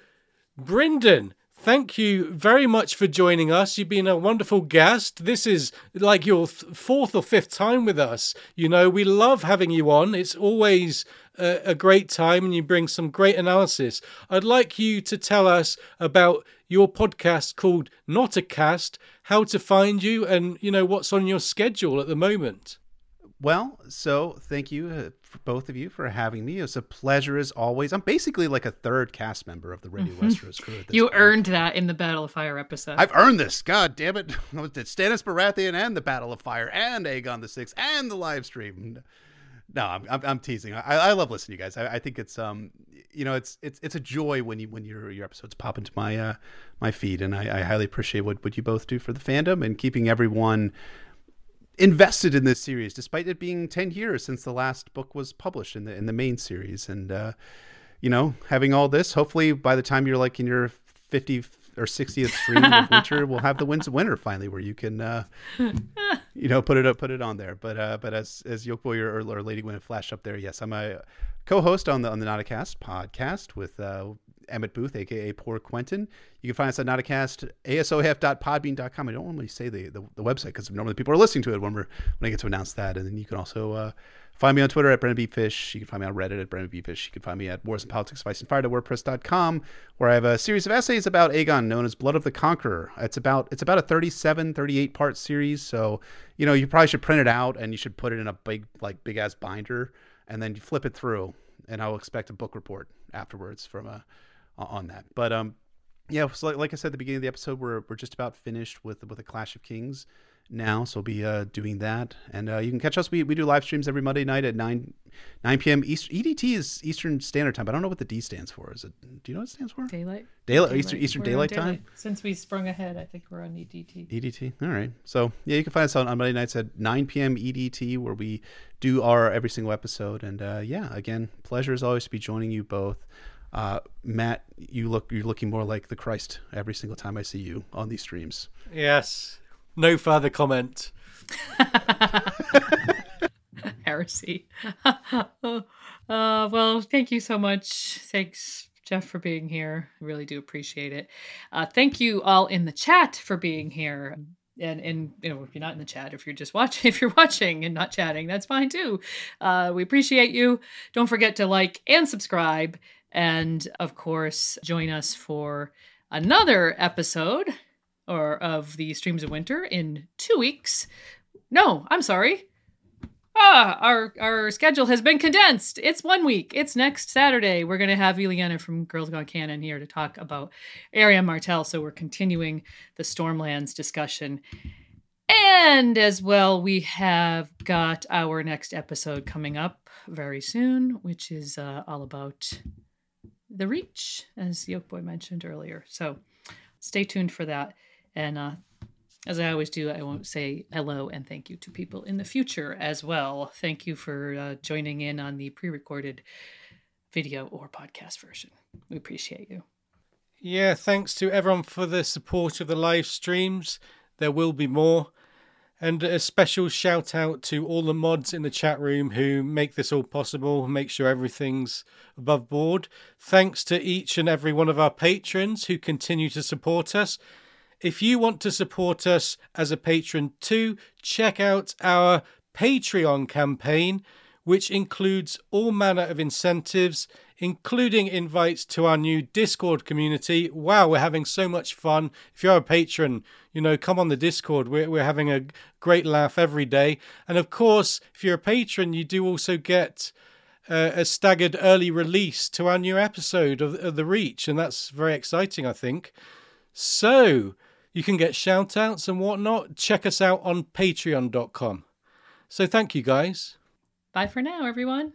Brynden, thank you very much for joining us. You've been a wonderful guest. This is like your th- fourth or fifth time with us. You know, we love having you on. It's always a, a great time and you bring some great analysis. I'd like you to tell us about your podcast called Not a Cast, how to find you, and, you know, what's on your schedule at the moment. Well, so thank you uh, both of you for having me. It's a pleasure as always. I'm basically like a third cast member of the Radio mm-hmm. Westeros crew. you point. earned that in the Battle of Fire episode. I've earned this. God damn it! It's Stannis Baratheon and the Battle of Fire and Aegon the Sixth and the live stream. No, I'm, I'm, I'm teasing. I, I love listening to you guys. I, I, think it's um, you know, it's it's it's a joy when you when your your episodes pop into my uh my feed, and I, I highly appreciate what what you both do for the fandom and keeping everyone invested in this series, despite it being ten years since the last book was published in the in the main series. And uh, you know, having all this, hopefully by the time you're like in your fifty or 60th stream of winter, we'll have the winds of winter finally, where you can, uh, you know, put it up, put it on there. But uh, but as as Yolkboy or, or Lady Gwen flashed up there, yes, I'm a co-host on the on the Notacast podcast with uh, Emmett Booth, aka Poor Quentyn. You can find us at Notacast, asof.podbean.com. I don't normally say the, the, the website because normally people are listening to it when we're when I get to announce that. And then you can also uh, find me on Twitter at Brynden B. Fish. You can find me on Reddit at Brynden B. Fish. You can find me at Wars and Politics, of Ice and Fire WordPress.com, where I have a series of essays about Aegon known as Blood of the Conqueror. It's about it's about a 37, 38 part series. So, you know, you probably should print it out and you should put it in a big, like big ass binder and then you flip it through and I'll expect a book report afterwards from a on that. But um, yeah, so like, like I said at the beginning of the episode, we're we're just about finished with with a Clash of Kings now, so we'll be uh, doing that. And uh, you can catch us. We, we do live streams every Monday night at nine nine p.m. East, EDT is Eastern Standard Time. I don't know what the D stands for. Is it? Do you know what it stands for? Daylight. Daylight. daylight. Eastern Eastern daylight, daylight, Time. Since we sprung ahead, I think we're on EDT. EDT. All right. So yeah, you can find us on, on Monday nights at nine p.m. EDT, where we do our every single episode. And uh, yeah, again, pleasure as always to be joining you both. Uh, Matt, you look you're looking more like the Christ every single time I see you on these streams. Yes. No further comment. heresy. uh, well, thank you so much. Thanks, Jeff, for being here. I really do appreciate it. Uh, thank you all in the chat for being here. And, and you know if you're not in the chat if you're just watching if you're watching and not chatting that's fine too uh, we appreciate you don't forget to like and subscribe and of course join us for another episode or of the streams of winter in two weeks no i'm sorry ah, our our schedule has been condensed. It's one week. It's next Saturday. We're going to have Eliana from Girls Gone Canon here to talk about Arion Martell. So we're continuing the Stormlands discussion. And as well, we have got our next episode coming up very soon, which is uh, all about the Reach, as Yolkboy mentioned earlier. So stay tuned for that. And uh, as I always do, I won't say hello and thank you to people in the future as well. Thank you for uh, joining in on the pre recorded video or podcast version. We appreciate you. Yeah, thanks to everyone for the support of the live streams. There will be more. And a special shout out to all the mods in the chat room who make this all possible, make sure everything's above board. Thanks to each and every one of our patrons who continue to support us. If you want to support us as a patron too, check out our Patreon campaign, which includes all manner of incentives, including invites to our new Discord community. Wow, we're having so much fun. If you're a patron, you know, come on the Discord. We're, we're having a great laugh every day. And of course, if you're a patron, you do also get uh, a staggered early release to our new episode of, of The Reach. And that's very exciting, I think. So, you can get shout outs and whatnot. Check us out on patreon.com. So thank you guys. Bye for now, everyone.